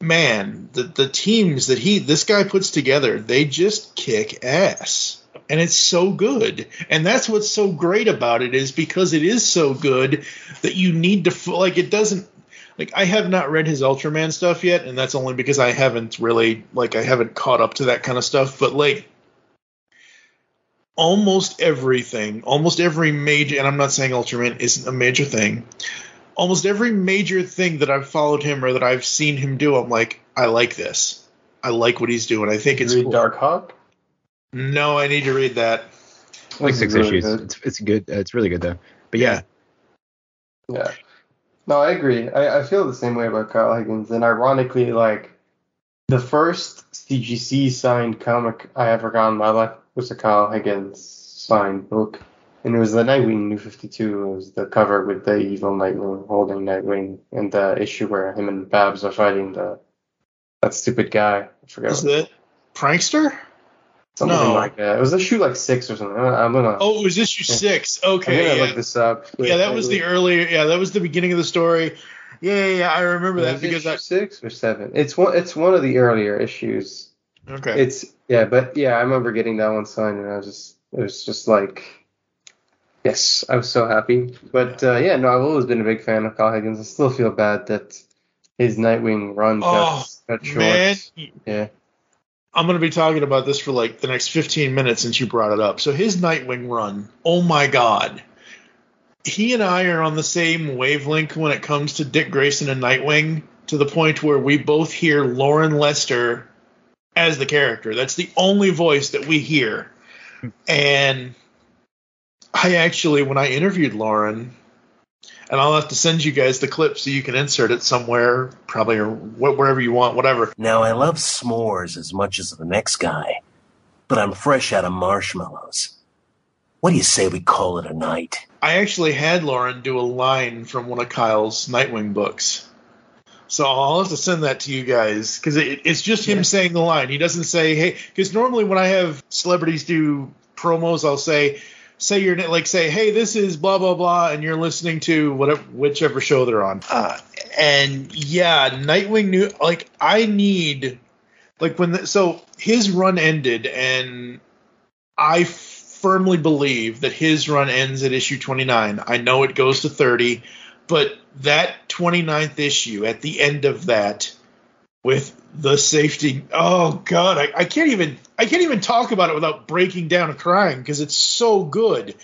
man, the the teams that he this guy puts together, they just kick ass. And it's so good. And that's what's so great about it is because it is so good that you need to like it doesn't like I have not read his Ultraman stuff yet and that's only because I haven't really like I haven't caught up to that kind of stuff, but like almost everything, almost every major and I'm not saying Ultraman isn't a major thing, almost every major thing that I've followed him or that I've seen him do, I'm like, I like this. I like what he's doing. I think it's Read cool. Darkhawk. No, I need to read that. Like six really issues. good. It's it's good. Uh, it's really good though. But yeah, Yeah. No, I agree. I, I feel the same way about Kyle Higgins. And ironically, like, the first CGC signed comic I ever got in my life was a Kyle Higgins signed book. And it was the Nightwing New 52. It was the cover with the evil Nightwing holding Nightwing and the issue where him and Babs are fighting the that stupid guy. I forget Is that Prankster? something no. like that. It was issue like six or something. I'm gonna, Oh, it was issue Yeah. six. I'm Okay, yeah. look this up. yeah, that was the earlier. Yeah, that was the beginning of the story. Yeah, yeah, yeah I remember that because issue I. six or seven. It's one. It's one of the earlier issues. Okay. It's yeah, but yeah, I remember getting that one signed, and I was just it was just like, yes, I was so happy. But uh, yeah, no, I've always been a big fan of Kyle Higgins. I still feel bad that his Nightwing run Oh, got, got short. Man, Yeah, I'm going to be talking about this for like the next 15 minutes since you brought it up. So his Nightwing run, oh my god. He and I are on the same wavelength when it comes to Dick Grayson and Nightwing to the point where we both hear Loren Lester as the character. That's the only voice that we hear. And I actually, when I interviewed Loren, and I'll have to send you guys the clip so you can insert it somewhere, probably or wh- wherever you want, whatever. Now, I love s'mores as much as the next guy, but I'm fresh out of marshmallows. What do you say we call it a night? I actually had Loren do a line from one of Kyle's Nightwing books. So I'll have to send that to you guys because it, it's just him saying the line. He doesn't say, "Hey," because normally when I have celebrities do promos, I'll say, "Say your like say, hey, this is blah blah blah," and you're listening to whatever whichever show they're on. Uh, and yeah, Nightwing new like I need like when the, so his run ended and I firmly believe that his run ends at issue 29. I know it goes to 30, but that 29th issue at the end of that with the safety. Oh god I, I can't even i can't even talk about it without breaking down and crying because it's so good.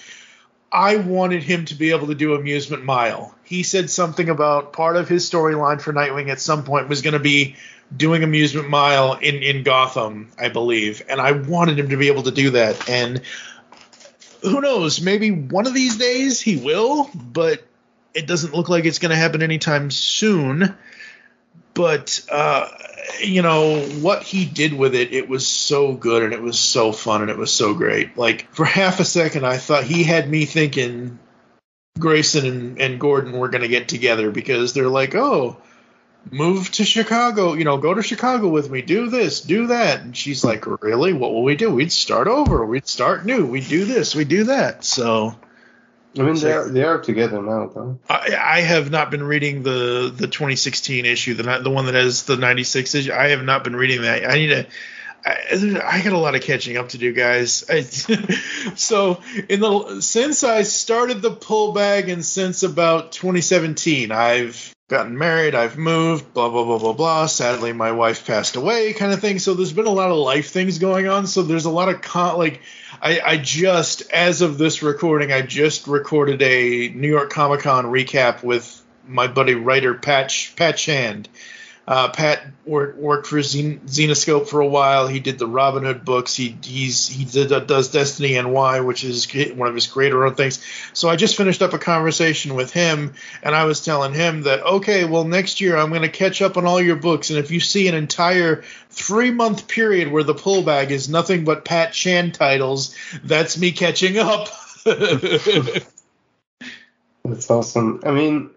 I wanted him to be able to do amusement mile. He said something about part of his storyline for nightwing at some point was going to be doing amusement mile in in gotham i believe and i wanted him to be able to do that and who knows maybe one of these days he will but it doesn't look like it's going to happen anytime soon but uh, you know what he did with it it was so good and it was so fun and it was so great like for half a second i thought he had me thinking grayson and, and gordon were going to get together because they're like oh move to Chicago, you know, go to Chicago with me, do this, do that. And she's like, really? What will we do? We'd start over. We'd start new. We'd do this. We'd do that. So I mean, they are, they are together now, though. I, I have not been reading the the 2016 issue, the the one that has the 96 issue. I have not been reading that. I need to. I, I got a lot of catching up to do, guys. I, so in the since I started the pull bag and since about 2017, I've gotten married, I've moved, blah blah blah blah blah. Sadly, my wife passed away, kind of thing. So there's been a lot of life things going on. So there's a lot of con- like I, I just as of this recording, I just recorded a New York Comic Con recap with my buddy writer Patch Pat Shand uh, Pat worked, worked for Zenescope for a while. He did the Robin Hood books. He he's he did, uh, does Destiny NY, which is one of his greater own things. So I just finished up a conversation with him, and I was telling him that okay, well next year I'm going to catch up on all your books, and if you see an entire three month period where the pull bag is nothing but Pat Shand titles, that's me catching up. that's awesome. I mean,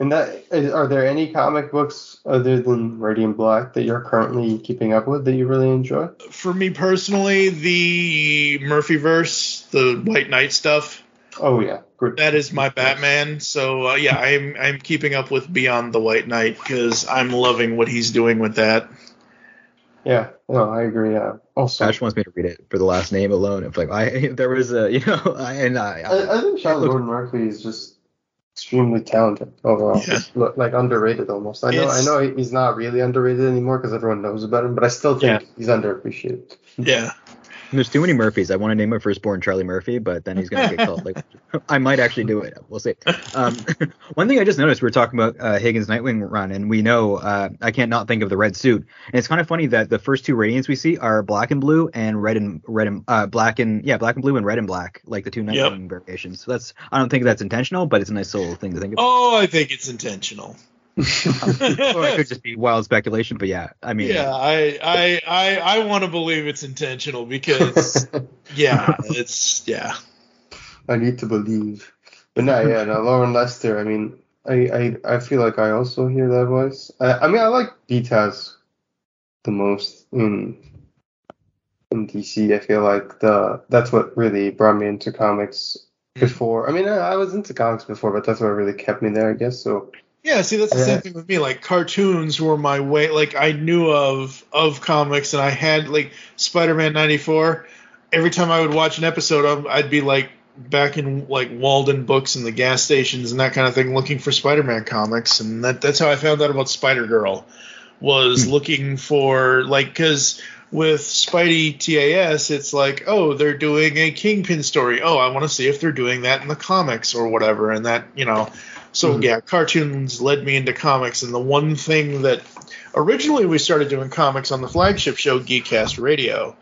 and that are there any comic books other than Radiant Black that you're currently keeping up with that you really enjoy? For me personally, the Murphyverse, the White Knight stuff. Oh yeah, Good. That is my Batman. So uh, yeah, I'm I'm keeping up with Beyond the White Knight because I'm loving what he's doing with that. Yeah, no, I agree. Yeah. Also, Ash wants me to read it for the last name alone. If like I, there was a, you know, I, and I, I, I think Sean Gordon Murphy is just extremely talented overall. Yeah. Like underrated almost. I know it's, I know he's not really underrated anymore because everyone knows about him, but I still think yeah. he's underappreciated. Yeah. There's too many Murphys. I want to name my firstborn Charlie Murphy, but then he's gonna get called. Like, I might actually do it. We'll see. Um, one thing I just noticed, we were talking about uh, Higgins Nightwing run, and we know uh, I can't not think of the red suit. And it's kind of funny that the first two radiants we see are black and blue and red and red and uh, black and yeah, black and blue and red and black, like the two Nightwing yep. variations. So that's I don't think that's intentional, but it's a nice little thing to think about. Oh, I think it's intentional or it could just be wild speculation, but yeah, I mean, yeah, I I I, I want to believe it's intentional because yeah, it's yeah. I need to believe, but no, yeah, no, Loren Lester. I mean, I I I feel like I also hear that voice. I, I mean, I like BTAS the most in in DC. I feel like the that's what really brought me into comics mm. before. I mean, I, I was into comics before, but that's what really kept me there, I guess. So yeah, see, that's the same thing with me. Like cartoons were my way. Like I knew of of comics, and I had like Spider-Man '94. Every time I would watch an episode of, I'd be like back in like Waldenbooks and the gas stations and that kind of thing, looking for Spider-Man comics, and that that's how I found out about Spider Girl. Was hmm. looking for like because with Spidey TAS, it's like, oh, they're doing a Kingpin story. Oh, I want to see if they're doing that in the comics or whatever, and that you know so mm-hmm. yeah, cartoons led me into comics, and the one thing that originally we started doing comics on the flagship show Geekcast Radio,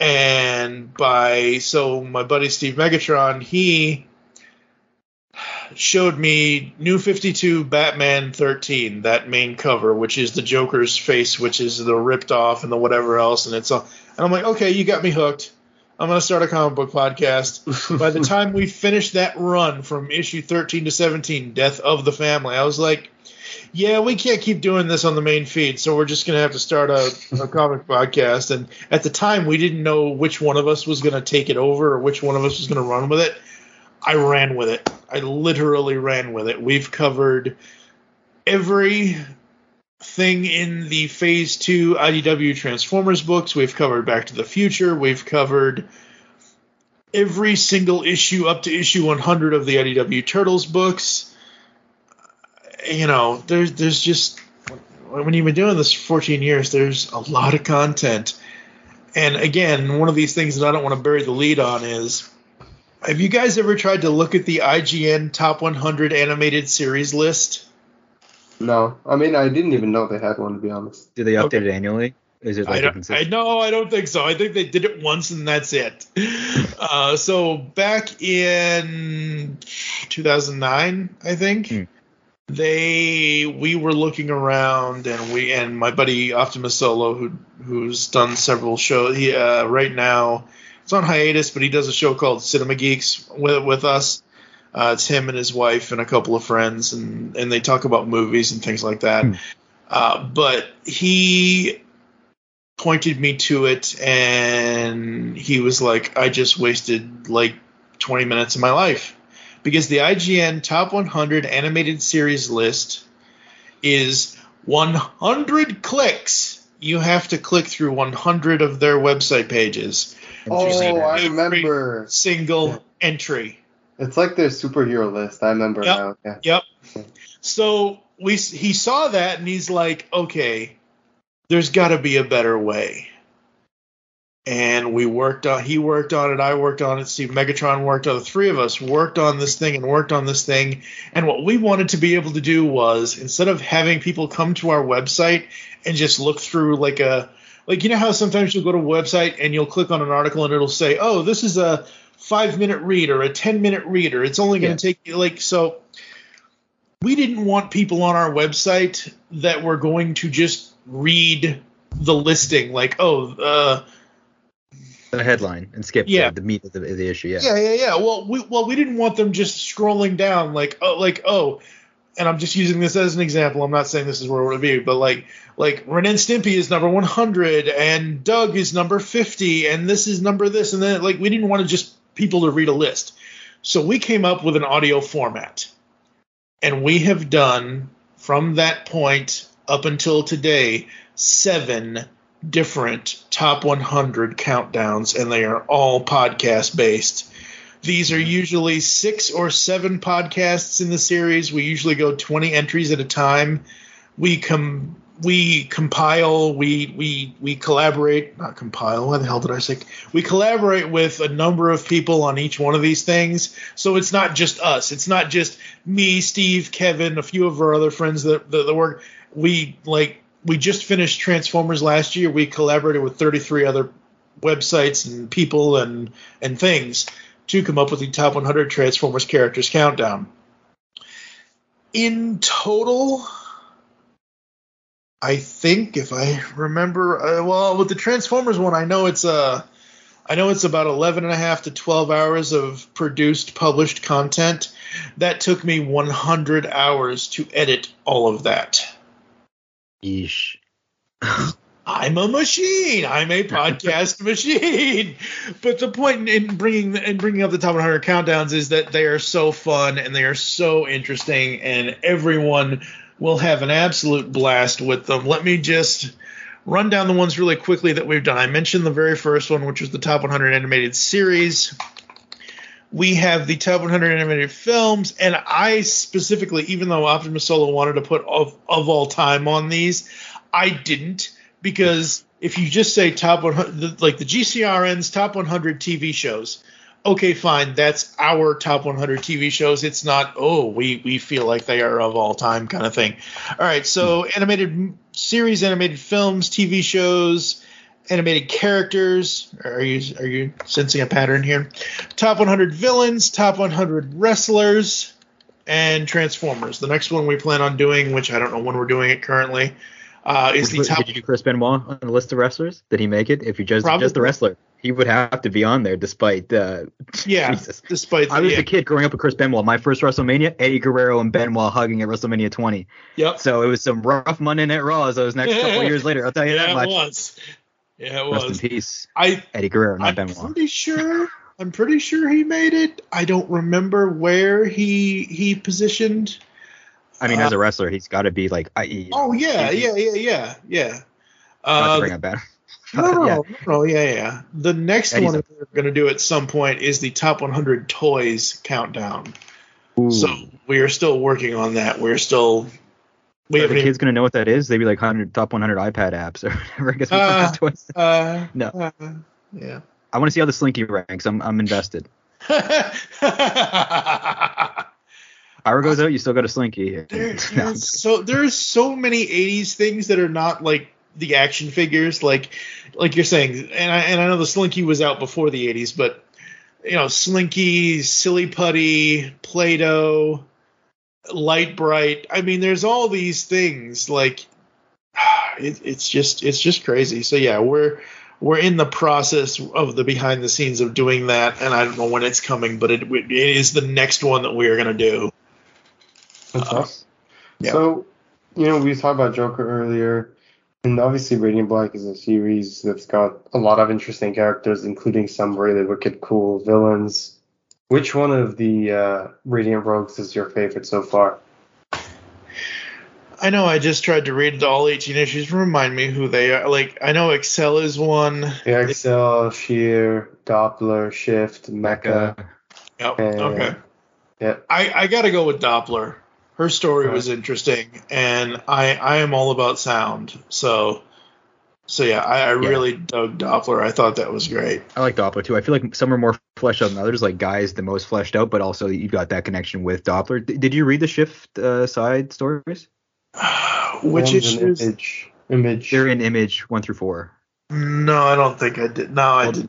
and by so my buddy Steve Megatron he showed me New 52 Batman 13, that main cover, which is the Joker's face, which is the ripped off and the whatever else, and it's all. And I'm like, okay, you got me hooked. I'm going to start a comic book podcast. By the time we finished that run from issue 13 to 17, Death of the Family, I was like, yeah, we can't keep doing this on the main feed, so we're just going to have to start a, a comic podcast. And at the time, we didn't know which one of us was going to take it over or which one of us was going to run with it. I ran with it. I literally ran with it. We've covered every thing in the Phase 2 IDW Transformers books. We've covered Back to the Future. We've covered every single issue up to issue 100 of the IDW Turtles books. Uh, you know, there's there's just when you've been doing this for 14 years, there's a lot of content. And again, one of these things that I don't want to bury the lead on is have you guys ever tried to look at the IGN top 100 animated series list? No, I mean I didn't even know they had one to be honest. Do they update okay. it annually? Is it like I, don't, I no, I don't think so. I think they did it once and that's it. uh, so back in 2009, I think hmm. they we were looking around and we and my buddy Optimus Solo, who who's done several shows. He uh, right now it's on hiatus, but he does a show called Cinema Geeks with with us. Uh, it's him and his wife and a couple of friends, and, and they talk about movies and things like that. Hmm. Uh, but he pointed me to it and he was like, I just wasted like 20 minutes of my life. Because the IGN Top 100 Animated Series list is 100 clicks. You have to click through 100 of their website pages. Oh, I remember. Single entry. It's like their superhero list. I remember Yep. now. Yeah. Yep. So we he saw that and he's like, okay, there's got to be a better way. And we worked on. He worked on it. I worked on it. Steve Megatron worked on. The three of us worked on this thing and worked on this thing. And what we wanted to be able to do was instead of having people come to our website and just look through like a like you know how sometimes you'll go to a website and you'll click on an article and it'll say, oh, this is a five minute read or a ten minute read or it's only going Yeah. to take you like so we didn't want people on our website that were going to just read the listing like oh uh The headline and skip Yeah. the, the meat of the, the issue. Yeah. yeah yeah yeah well we well we didn't want them just scrolling down like oh like oh and I'm just using this as an example. I'm not saying this is where it would be, but like like Ren and Stimpy is number 100 and Doug is number 50 and this is number this and then like we didn't want to just people to read a list. So we came up with an audio format. And we have done from that point up until today seven different top 100 countdowns and they are all podcast based. These are usually six or seven podcasts in the series. We usually go 20 entries at a time. We com we compile, we we we collaborate, not compile. What the hell did I say? We collaborate with a number of people on each one of these things. So it's not just us. It's not just me, Steve, Kevin, a few of our other friends that that, that work. We like we just finished Transformers last year. We collaborated with 33 other websites and people and and things to come up with the top 100 Transformers characters countdown. In total, I think if I remember, uh, well, with the Transformers one, I know it's uh, I know it's about 11 and a half to 12 hours of produced, published content. That took me 100 hours to edit all of that. Yeesh. I'm a machine. I'm a podcast machine. But the point in bringing in bringing up the top 100 countdowns is that they are so fun and they are so interesting, and everyone will have an absolute blast with them. Let me just run down the ones really quickly that we've done. I mentioned the very first one, which was the top 100 animated series. We have the top 100 animated films, and I specifically, even though Optimus Solo wanted to put of, of all time on these, I didn't because if you just say top 100, like the GCRN's top 100 TV shows, okay, fine, that's our top 100 TV shows. It's not, oh, we, we feel like they are of all time kind of thing. All right, so animated series, animated films, TV shows, animated characters. Are you are you sensing a pattern here? Top 100 villains, top 100 wrestlers, and Transformers. The next one we plan on doing, which I don't know when we're doing it currently, uh, is the top. Did you do Chris Benoit on the list of wrestlers? Did he make it? If you just Probably. just the wrestler, he would have to be on there. Despite uh, Yeah, Jesus. despite I was yeah, a kid growing up with Chris Benoit. My first WrestleMania, Eddie Guerrero and Benoit hugging at WrestleMania 20. Yep. So it was some rough Monday Night Raws those next couple years later. I'll tell you yeah, that it was. Yeah, it Rest in peace, I Eddie Guerrero, not I'm Benoit. pretty sure. I'm pretty sure he made it. I don't remember where he he positioned. I mean, as a wrestler, he's got to be like. I, Oh yeah, yeah, yeah, yeah, yeah. Not Uh, to bring up bad. No, no, yeah. no, yeah, yeah. The next Eddie's one we're going to do at some point is the top 100 toys countdown. Ooh. So we are still working on that. We're still we Are the even, kids gonna know what that is? They'd be like 100 top 100 iPad apps or whatever. I guess we Uh, twice. uh, No. uh, yeah. I want to see how the Slinky ranks. I'm I'm invested. Power goes out, you still got a Slinky. There, No, so there's so many '80s things that are not like the action figures, like like you're saying, and I and I know the Slinky was out before the '80s, but you know, Slinky, Silly Putty, Play-Doh, Lite-Brite. I mean, there's all these things. Like, it, it's just it's just crazy. So yeah, we're we're in the process of the behind the scenes of doing that, and I don't know when it's coming, but it it is the next one that we are gonna do. That's Uh, awesome. yeah. So you know, we talked about Joker earlier, and obviously Radiant Black is a series that's got a lot of interesting characters, including some really wicked, cool villains. Which one of the uh, Radiant Rogues is your favorite so far? I know I just tried to read all 18 issues. Remind me who they are. Like, I know Excel is one. Yeah, Excel, Sheer, Doppler, Shift, Mecha. Yep. and- okay. Yeah. I, I got to go with Doppler. Her story was interesting, and I I am all about sound. So so yeah, I, I really dug Doppler. I thought that was great. I like Doppler too. I feel like some are more fleshed out than others. Like Guy's the most fleshed out, but also you've got that connection with Doppler. D- did you read the Shift uh, side stories? Which One's an issues? Image. Image. They're in Image one through four. No, I don't think I did. No, I Well, did.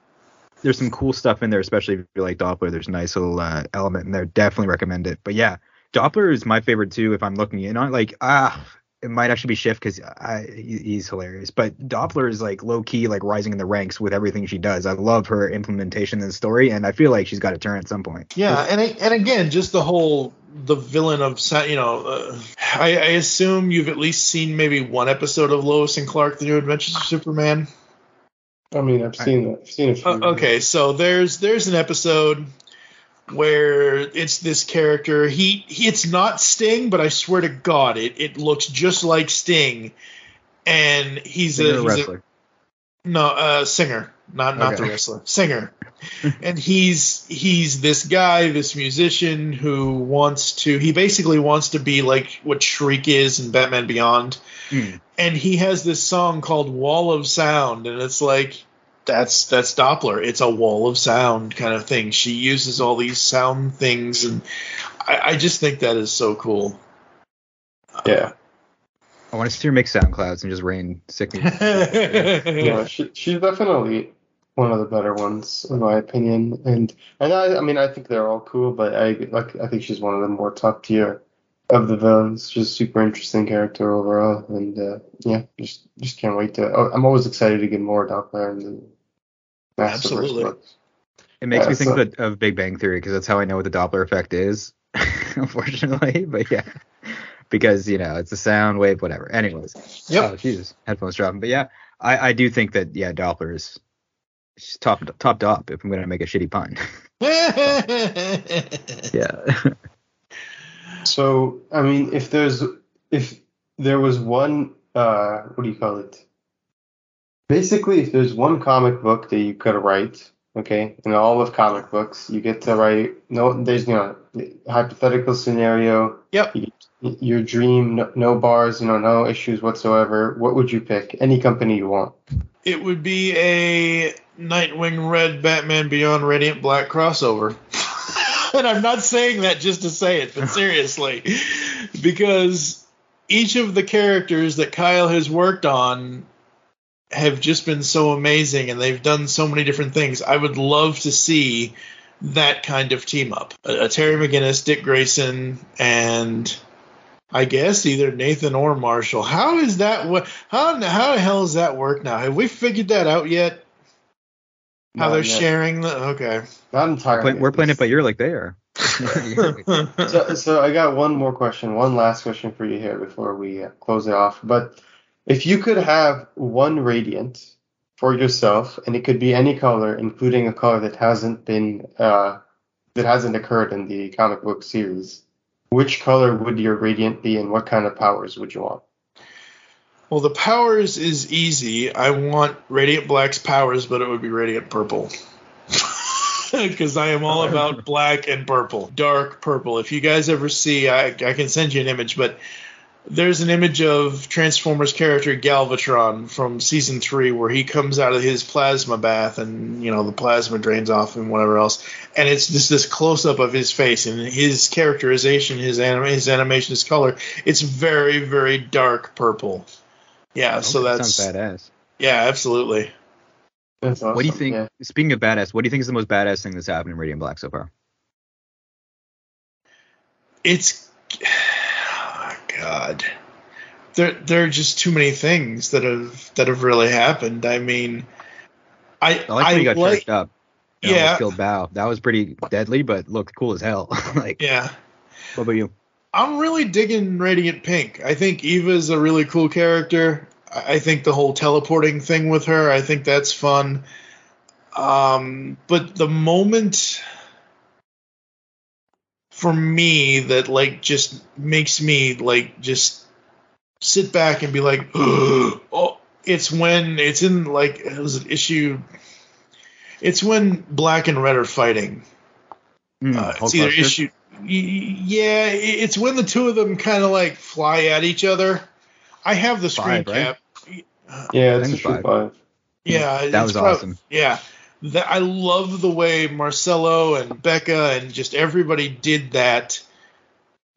There's some cool stuff in there, especially if you like Doppler. There's a nice little uh, element in there. Definitely recommend it. But yeah, Doppler is my favorite too. If I'm looking in on like ah, it might actually be Shift because he, he's hilarious. But Doppler is like low key, like rising in the ranks with everything she does. I love her implementation in the story, and I feel like she's got to turn at some point. Yeah, and I- and again, just the whole the villain of sa- you know, uh, I, I assume you've at least seen maybe one episode of Lois and Clark: The New Adventures of Superman. I mean, I've seen that. I've seen a few. Uh, okay, so there's there's an episode where it's this character. He, he it's not Sting, but I swear to God, it it looks just like Sting, and he's a, he's a wrestler. no uh singer, not not the wrestler, singer. and he's he's this guy, this musician who wants to. He basically wants to be like what Shriek is in Batman Beyond Hmm. and he has this song called Wall of Sound, and it's like that's that's Doppler. It's a wall of sound kind of thing. She uses all these sound things, and I, I just think that is so cool. Yeah. I want to see her make sound clouds and just rain sickness. Yeah, she, she's definitely one of the better ones, in my opinion. And and I, I mean, I think they're all cool, but I like I think she's one of the more top tier of the villains. She's a super interesting character overall, and uh, yeah, just just can't wait to. oh, I'm always excited to get more Doppler and the Massiverse Absolutely. It makes Yeah, me think so- of, the, of Big Bang Theory because that's how I know what the Doppler effect is, unfortunately. But yeah, because you know it's a sound wave, whatever. Anyways, Yep. Oh Jesus, headphones dropping. But yeah, I, I do think that yeah, Doppler is top top top. If I'm gonna make a shitty pun, yeah. So, I mean, if there's if there was one uh what do you call it? Basically, if there's one comic book that you could write, okay, in all of comic books, you get to write no there's you know hypothetical scenario, yep. you, your dream, no, no bars, you know, no issues whatsoever. What would you pick? Any company you want. It would be a Nightwing Red Batman Beyond Radiant Black crossover. and I'm not saying that just to say it, but seriously. because each of the characters that Kyle has worked on have just been so amazing and they've done so many different things. I would love to see that kind of team up. A, a Terry McGinnis, Dick Grayson, and I guess either Nathan or Marshall. How is that? What? How how the hell does that work now? Have we figured that out yet? How Not they're yet. sharing the okay. Not We're, entirely. playing, we're playing it by ear like they are. So, so I got one more question, one last question for you here before we uh, close it off. But if you could have one radiant for yourself, and it could be any color, including a color that hasn't been uh, that hasn't occurred in the comic book series, which color would your radiant be, and what kind of powers would you want? well, the powers is easy. I want Radiant Black's powers, but it would be Radiant Purple. Because I am all about black and purple, dark purple. If you guys ever see, I, I can send you an image, but there's an image of Transformers character Galvatron from season three where he comes out of his plasma bath and you know the plasma drains off and whatever else, and it's just this close up of his face and his characterization, his anima- his animation, his color. It's very very dark purple. Yeah, so That that's sounds badass. yeah, absolutely. That's awesome. What do you think? Yeah. Speaking of badass, what do you think is the most badass thing that's happened in Radiant Black so far? it's God. There there are just too many things that have that have really happened. I mean, I I like he got like up. Yeah. killed Bao. That was pretty deadly, but looked cool as hell. like, yeah. what about you? I'm really digging Radiant Pink. I think Eva's a really cool character. I I think the whole teleporting thing with her, I think that's fun. Um, but the moment for me that like just makes me like just sit back and be like, oh, it's when it's in like it was an issue. It's when black and red are fighting. Mm, Uh, it's either Buster? issue. y- y- Yeah, it's when the two of them kind of like fly at each other. I have the screen Five, right? cap. Yeah, it's think issue five. five. Yeah, That was prob- awesome. Yeah, that I love the way Marcelo and Becca and just everybody did that.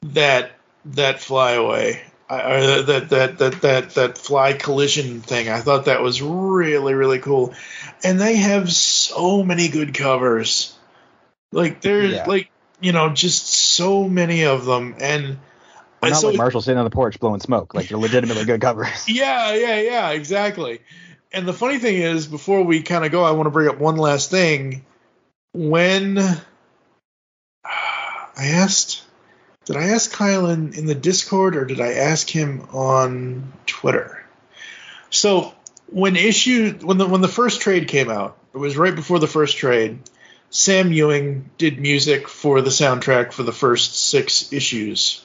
That that flyaway, I- or that that that that that fly collision thing. I thought that was really really cool, and they have so many good covers. Like there's Yeah. like you know just so many of them, and not so like Marshall sitting on the porch blowing smoke. Like they're legitimately good covers. yeah, yeah, yeah, exactly. And the funny thing is, before we kind of go, I want to bring up one last thing. When I asked, did I ask Kyle in, in the Discord or did I ask him on Twitter? So when issue when the when the first trade came out, it was right before the first trade. Sam Ewing did music for the soundtrack for the first six issues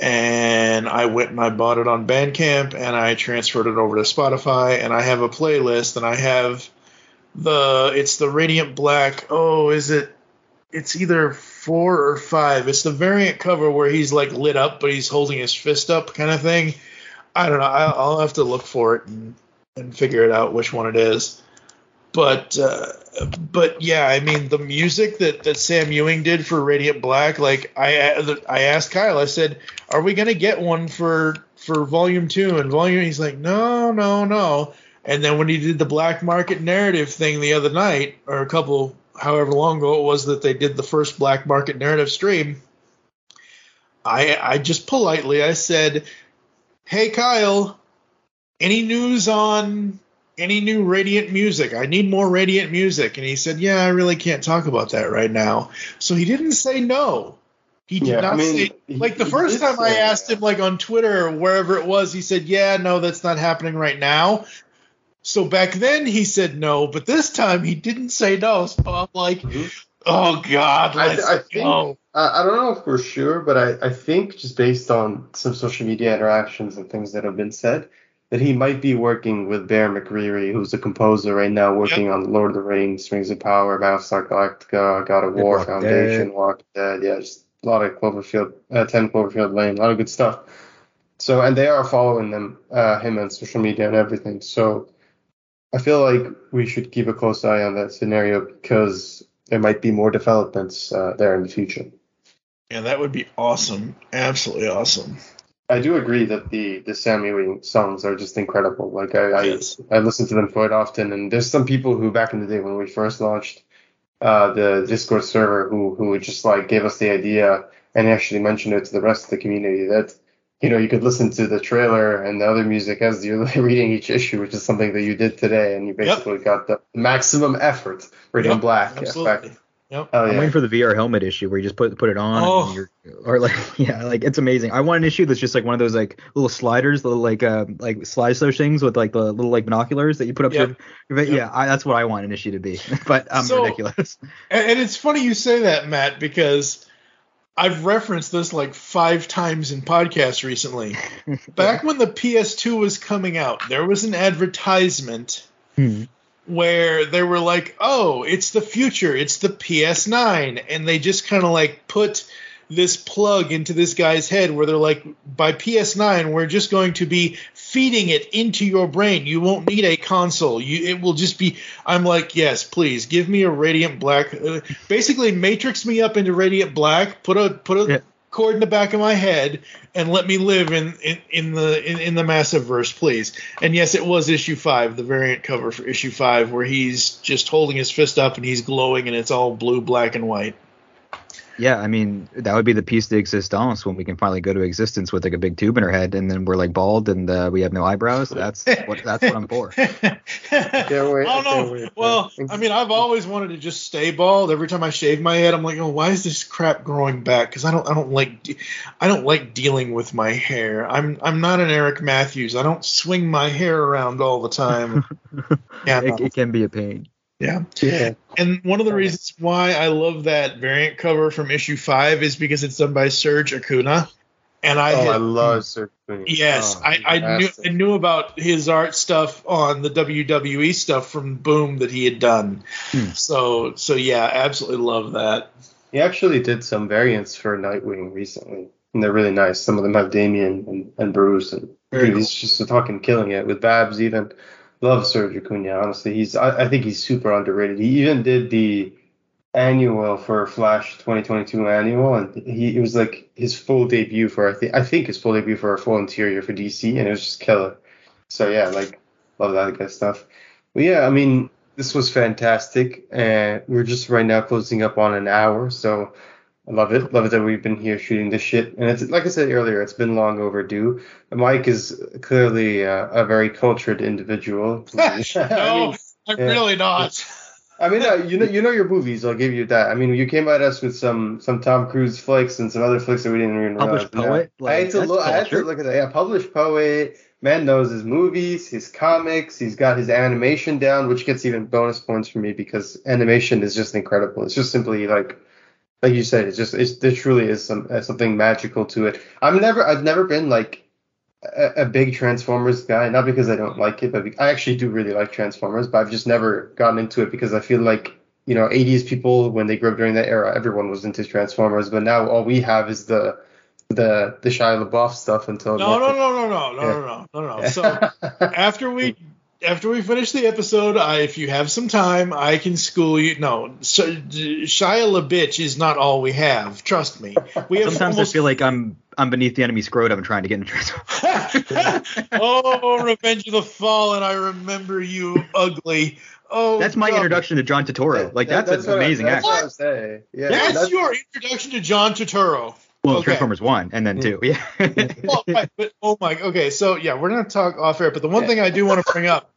and I went and I bought it on Bandcamp and I transferred it over to Spotify and I have a playlist and I have the it's the Radiant Black. Oh, is it? It's either four or five. It's the variant cover where he's like lit up but he's holding his fist up kind of thing. I don't know. I'll, have to look for it and, and figure it out which one it is. But uh, but yeah, I mean the music that, that Sam Ewing did for Radiant Black, like I I asked Kyle, I said, "Are we gonna get one for for Volume Two and Volume?" He's like, "No, no, no." And then when he did the black market narrative thing the other night, or a couple, however long ago it was that they did the first black market narrative stream, I I just politely I said, "Hey Kyle, any news on any new Radiant music? I need more Radiant music." And he said, "Yeah, I really can't talk about that right now." So he didn't say no. He did Yeah, not I mean, say like the first time I asked that. him like on Twitter or wherever it was, he said, "Yeah, no, that's not happening right now." So back then he said no, but this time he didn't say no. So I'm like, Mhm. "Oh God, I, I think go." I, I don't know for sure, but I, I think just based on some social media interactions and things that have been said, that he might be working with Bear McCreary, who's a composer right now, working on Lord of the Rings, Rings of Power, Battlestar Galactica, God of War, Walking Foundation, Dead. Walking Dead, yeah, just a lot of Cloverfield, uh, Ten Cloverfield Lane, a lot of good stuff. So, and they are following them, uh, him on social media and everything. So, I feel like we should keep a close eye on that scenario because there might be more developments uh, there in the future. Yeah, that would be awesome. Absolutely awesome. I do agree that the the Sam Ewing songs are just incredible. Like I I, Yes. I listen to them quite often, and there's some people who back in the day when we first launched uh, the Discord server who who just like gave us the idea and actually mentioned it to the rest of the community that you know you could listen to the trailer and the other music as you're reading each issue, which is something that you did today, and you basically got the maximum effort reading Yep, black absolutely. effect. Yep. Oh I'm yeah. waiting for the VR helmet issue where you just put put it on, Oh. and you're, or like yeah, like it's amazing. I want an issue that's just like one of those like little sliders, little like uh like slideshow things with like the little like binoculars that you put up Yep. your, your Yep. yeah. I, that's what I want an issue to be, but I'm So- ridiculous. And, and it's funny you say that, Matt, because I've referenced this like five times in podcasts recently. Back when the PS2 was coming out, there was an advertisement Hmm. Where they were like, "Oh, it's the future. It's the PS9." And they just kind of like put this plug into this guy's head where they're like, "By PS9, we're just going to be feeding it into your brain. You won't need a console. You it will just be I'm like, "Yes, please. Give me a Radiant Black. Uh, basically matrix me up into Radiant Black. Put a put a Yeah. Cord in the back of my head and let me live in in, in the in, in the massiverse please and yes it was issue five the variant cover for issue five where he's just holding his fist up and he's glowing and it's all blue black and white Yeah, I mean that would be the piece de d'existence when we can finally go to existence with like a big tube in our head, and then we're like bald and uh, we have no eyebrows. That's what that's what I'm for. can't wait. Oh I can't no! wait. Well, I mean, I've always wanted to just stay bald. Every time I shave my head, I'm like, oh, why is this crap growing back? Because I don't, I don't like, de- I don't like dealing with my hair. I'm, I'm not an Eric Matthews. I don't swing my hair around all the time. yeah, no. it, it can be a pain. yeah. yeah. And one of the reasons why I love that variant cover from issue five is because it's done by Serge Acuna, and I, oh, had- I love Sir Queen. Yes, Oh, I, I knew. I knew about his art stuff on the WWE stuff from Boom that he had done. Hmm. So so yeah, absolutely love that. He actually did some variants for Nightwing recently, and they're really nice. Some of them have Damian and, and Bruce, and Very dude, he's just fucking killing it with Babs. Even love Sergio Acuna. Honestly, he's I, I think he's super underrated. He even did the annual for Flash 2022 annual, and he it was like his full debut for I think I think his full debut for a full interior for DC, and it was just killer. So yeah, like love that kind of stuff. But yeah, I mean, this was fantastic, and we're just right now closing up on an hour, so I love it. Love it that we've been here shooting this shit, and it's like I said earlier, it's been long overdue. Mike is clearly uh, a very cultured individual. I no, mean, I'm yeah. really not. I mean, uh, you know, you know your movies. I'll give you that. I mean, you came at us with some some Tom Cruise flicks and some other flicks that we didn't even Published realize. poet? I Like, had to look. I had to look at that. Yeah, published poet. Man knows his movies, his comics. He's got his animation down, which gets even bonus points for me because animation is just incredible. It's just simply like, like you said, it's just it's, there truly is some uh, something magical to it. I'm never I've never been like a, a big Transformers guy, not because I don't like it, but I actually do really like Transformers, but I've just never gotten into it because I feel like you know 80s people when they grew up during that era, everyone was into Transformers, but now all we have is the the the Shia LaBeouf stuff until No, no, no, no, no, no, no, no, no, no. So after we after we finish the episode, I, if you have some time, I can school you. No, so, Shia LaBitch is not all we have. Trust me. We have Sometimes I feel like I'm I'm beneath the enemy scrotum and trying to get into Transformers. oh, Revenge of the Fallen. I remember you ugly. Oh, That's my God. introduction to John Turturro. Like that's, an what I- amazing that's actor. what I'm. Yeah, That's, your introduction to John Turturro. Well, okay. Transformers one and then two. Yeah. well, right, but oh my, okay, so yeah, we're gonna talk off air. But the one thing I do want to bring up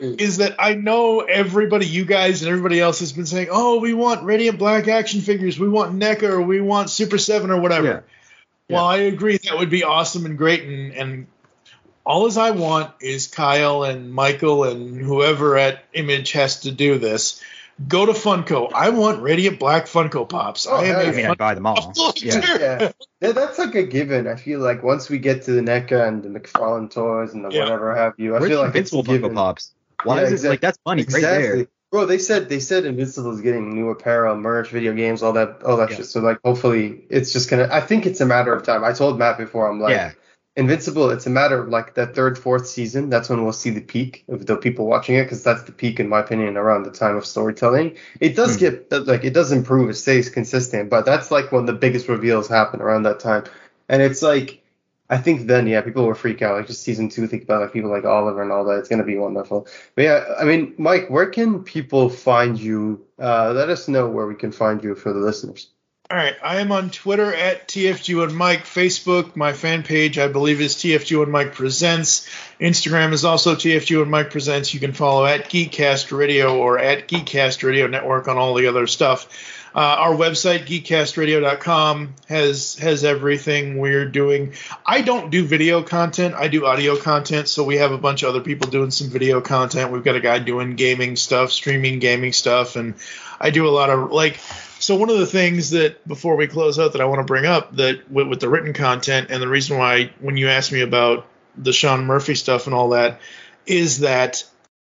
Mm. is that I know everybody, you guys and everybody else, has been saying, "Oh, we want Radiant Black action figures, we want NECA, or we want Super Seven, or whatever." Yeah. Well, I agree that would be awesome and great, and, and all as I want is Kyle and Michael and whoever at Image has to do this. Go to Funko. I want Radiant Black Funko Pops. Oh, I am hell a I yeah. mean, I'd buy them all. Yeah. yeah, That- that's like a given. I feel like once we get to the NECA and the McFarlane toys and the Yeah. whatever have you, I Where's feel the like it's a Invincible Funko given. Pops? Why Yeah, is it like that's money right there? Bro, they said they said Invincible is getting new apparel, merch, video games, all that all that Yeah. shit. So like hopefully it's just gonna I think it's a matter of time. I told Matt before, I'm like Yeah. Invincible, it's a matter of like that third, fourth season. That's when we'll see the peak of the people watching it, because that's the peak, in my opinion, around the time of storytelling. It does Hmm. get like it does improve, it stays consistent, but that's like when the biggest reveals happen around that time. And it's like I think then, yeah, people will freak out. Like just season two, think about like people like Oliver and all that. It's gonna be wonderful. But yeah, I mean, Mike, where can people find you? Uh, let us know where we can find you for the listeners. All right, I am on Twitter at TFG1 Mike. Facebook, my fan page, I believe, is TFG1 Mike Presents. Instagram is also TFG1 Mike Presents. You can follow at Geekcast Radio or at Geekcast Radio Network on all the other stuff. Uh, our website, geekcastradio.com, has has everything we're doing. I don't do video content; I do audio content. So we have a bunch of other people doing some video content. We've got a guy doing gaming stuff, streaming gaming stuff, and I do a lot of like. So one of the things that before we close out that I want to bring up that with, with the written content and the reason why when you asked me about the Sean Murphy stuff and all that is that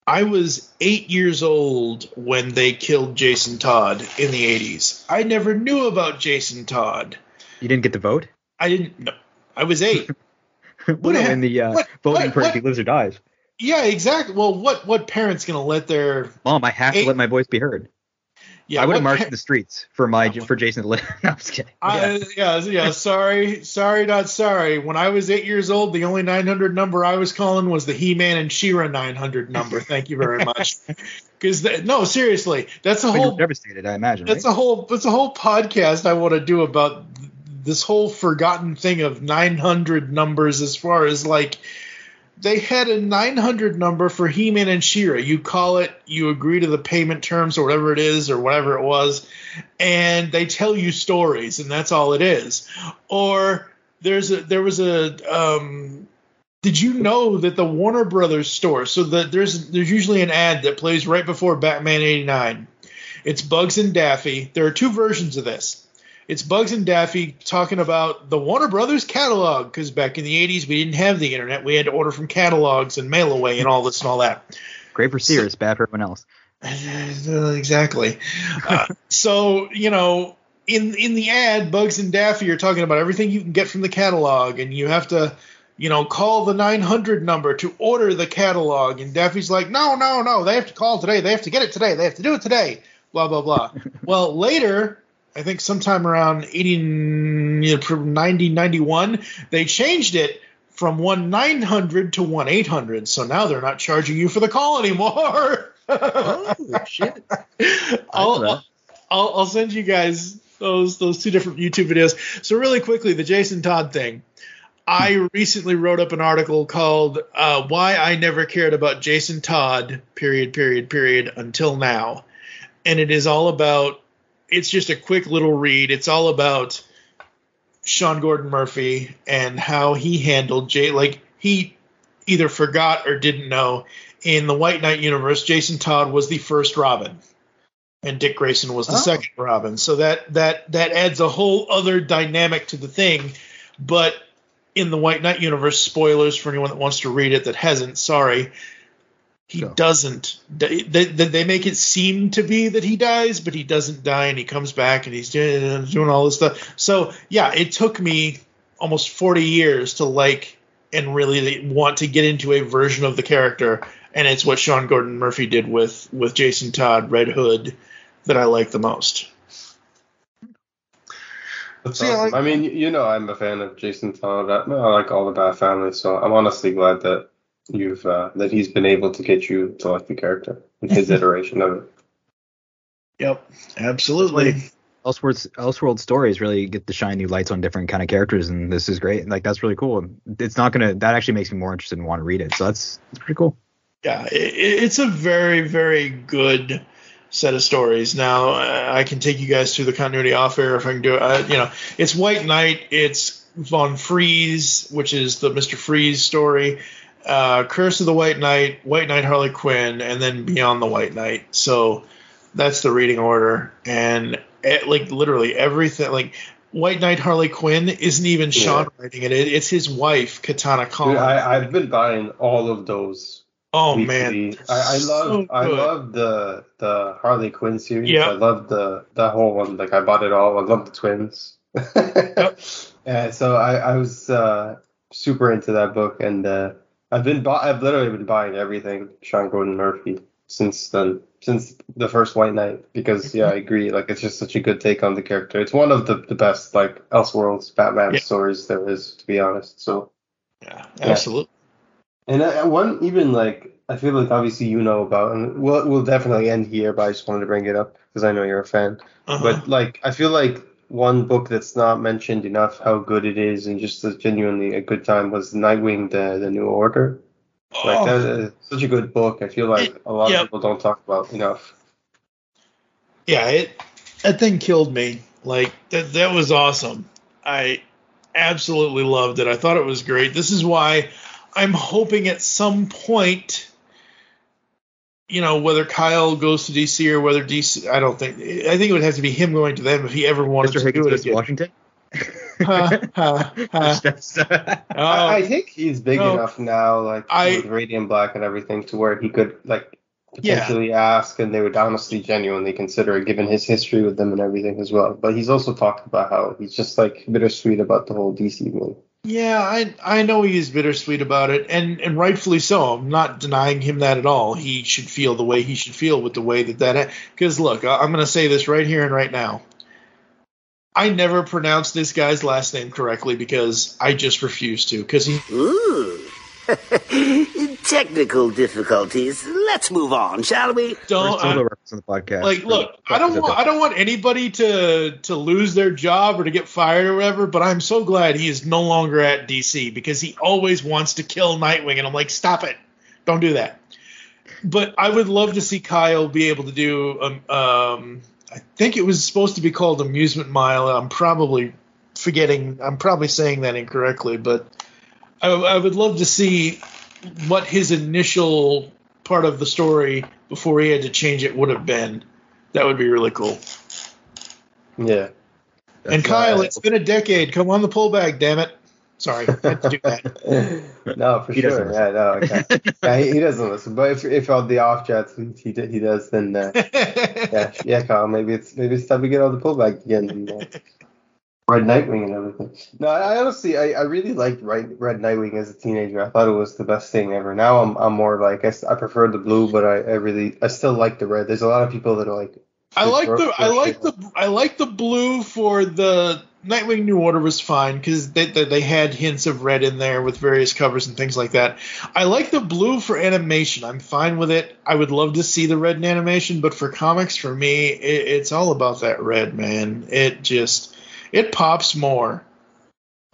I was eight years old when they killed Jason Todd in the 80s. I never knew about Jason Todd. You didn't get to vote? I didn't know. I was eight. Well, no, in the uh, what- voting what- for what- if he lives or dies. yeah, exactly. Well, what what parent's gonna let their Mom, I have Eight- to let my voice be heard. Yeah? I would have marched pa- the streets for my for Jason to live. no, I'm just kidding. I, yeah, yeah. Sorry, sorry, not sorry. When I was eight years old, the only 900 number I was calling was the He-Man and She-Ra 900 number. Thank you very much. Because no, seriously, that's a whole devastated, I imagine. that's right? a whole that's a whole podcast I want to do about this whole forgotten thing of 900 numbers as far as like they had a 900 number for He-Man and She-Ra. You call it, you agree to the payment terms or whatever it is or whatever it was, and they tell you stories, and that's all it is. Or there's a there was a um, did you know that the Warner Brothers store? So that there's there's usually an ad that plays right before Batman 89. It's Bugs and Daffy. There are two versions of this. It's Bugs and Daffy talking about the Warner Brothers catalog because back in the 80s we didn't have the internet. We had to order from catalogs and mail away and all this and all that. Great for Sears, bad for everyone else. exactly. uh, so you know, in in the ad, Bugs and Daffy are talking about everything you can get from the catalog, and you have to you know, call the 900 number to order the catalog. And Daffy's like, no, no, no, they have to call today. They have to get it today. They have to do it today. Blah, blah, blah. well, later, I think sometime around 80, 90, 91, they changed it from 1 900 to 1 800. So now they're not charging you for the call anymore. oh, shit. I'll, I'll, I'll send you guys those those two different YouTube videos. So really quickly, the Jason Todd thing. I recently wrote up an article called uh, "Why I Never Cared About Jason Todd." Period. Period. Period. Until now, and it is all about. It's just a quick little read. It's all about Sean Gordon Murphy and how he handled Jay. Like he either forgot or didn't know. In the White Knight universe, Jason Todd was the first Robin, and Dick Grayson was the oh. second Robin. So that that that adds a whole other dynamic to the thing. But in the White Knight universe, spoilers for anyone that wants to read it that hasn't, sorry, he sure. doesn't. They, they, they, make it seem to be that he dies, but he doesn't die, and he comes back and he's doing, doing all this stuff. So yeah, it took me almost 40 years to like and really want to get into a version of the character, and it's what Sean Gordon Murphy did with with Jason Todd, Red Hood, that I like the most. That's awesome. like, I mean, you know, I'm a fan of Jason Todd. I, I like all the Bat family, so I'm honestly glad that you've uh, that he's been able to get you to like the character in his iteration of it. Yep, absolutely. Elseworlds, Elseworld stories really get to shine new lights on different kind of characters, and this is great. Like that's really cool. It's not gonna. That actually makes me more interested and want to read it. So that's that's pretty cool. Yeah, it, it's a very very good set of stories. Now I can take you guys through the continuity off air if I can do it. I, you know, it's White Knight, it's Von Freeze, which is the Mister Freeze story, uh, Curse of the White Knight, White Knight Harley Quinn, and then Beyond the White Knight. So that's the reading order, and it, like literally everything, like. White Knight Harley Quinn isn't even Sean yeah. writing it. It's his wife, Katana Khan. I, I've been buying all of those Oh man, I, I love so I love the the Harley Quinn series. Yeah, I love the the whole one. Like I bought it all. I love the twins. yep. Yeah, so I I was uh, super into that book, and uh, I've been bu- I've literally been buying everything Sean Gordon Murphy since then since the first White Knight because yeah I agree like it's just such a good take on the character. It's one of the the best like Elseworlds Batman yeah. stories there is to be honest. So yeah, absolutely. And I, one even like I feel like obviously you know about, and we'll we'll definitely end here, but I just wanted to bring it up because I know you're a fan. Uh-huh. But like I feel like one book that's not mentioned enough how good it is and just a genuinely a good time was Nightwing the the New Order. Like oh. that's such a good book. I feel like it, a lot of people don't talk about enough. Yeah, it that thing killed me. Like that that was awesome. I absolutely loved it. I thought it was great. This is why I'm hoping at some point, you know, whether Kyle goes to DC or whether DC, I don't think, I think it would have to be him going to them if he ever wanted Mr. to Higgins do it again. Washington. uh, uh, uh, I, I, think he's big no, enough now, like I, with Radiant Black and everything, to where he could like potentially yeah. ask, and they would honestly, genuinely consider it, given his history with them and everything as well. But he's also talked about how he's just like bittersweet about the whole DC move. Yeah, I I know he's bittersweet about it, and and rightfully so. I'm not denying him that at all. He should feel the way he should feel with the way that that. Because look, I'm going to say this right here and right now. I never pronounced this guy's last name correctly because I just refuse to. Because he. Technical difficulties. Let's move on, shall we? Don't I- reference on the podcast. like look i don't want i don't want anybody to to lose their job or to get fired or whatever but i'm so glad he is no longer at dc because he always wants to kill nightwing and i'm like stop it don't do that but i would love to see kyle be able to do um, um i think it was supposed to be called amusement mile i'm probably forgetting i'm probably saying that incorrectly but i, I would love to see what his initial part of the story before he had to change it would have been. That would be really cool. Yeah. and Kyle, it's been a decade. Come on the pull bag, damn it. Sorry, I had to do that. no, for He sure. Yeah, no, okay. yeah, he, he doesn't listen. But if if on the off chance he he, does, then uh, yeah, yeah, Kyle, maybe it's maybe it's time to get all the pull bag again. And, uh, Red Nightwing and everything. No, I, I honestly, I, I really liked Red, Red Nightwing as a teenager. I thought it was the best thing ever. Now I'm I'm more like I, I prefer the blue, but I, I really I still like the red. There's a lot of people that are like. I like the I like the I like the blue for the Nightwing New Order was fine because they, they they had hints of red in there with various covers and things like that. I like the blue for animation. I'm fine with it. I would love to see the red in animation, but for comics, for me, it, it's all about that red, man. It just it pops more.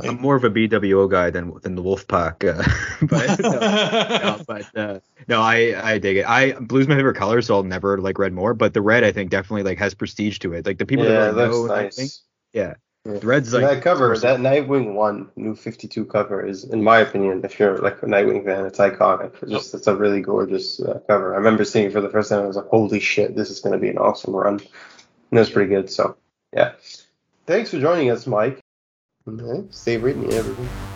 I'm more of a BWO guy than than the Wolfpac, uh, but no, no, but uh, no, I I dig it. I blue's my favorite color, so I'll never like red more. But the red, I think, definitely like has prestige to it. Like the people yeah, that it really looks know, I nice. think, yeah, Yeah. the red's like that cover, that Nightwing one, new 52 cover is, in my opinion, if you're like a Nightwing fan, it's iconic. It's just, it's a really gorgeous uh, cover. I remember seeing it for the first time. I was like, holy shit, this is going to be an awesome run. And it was pretty good. So, yeah. Thanks for joining us, Mike. Okay, stay reading everything.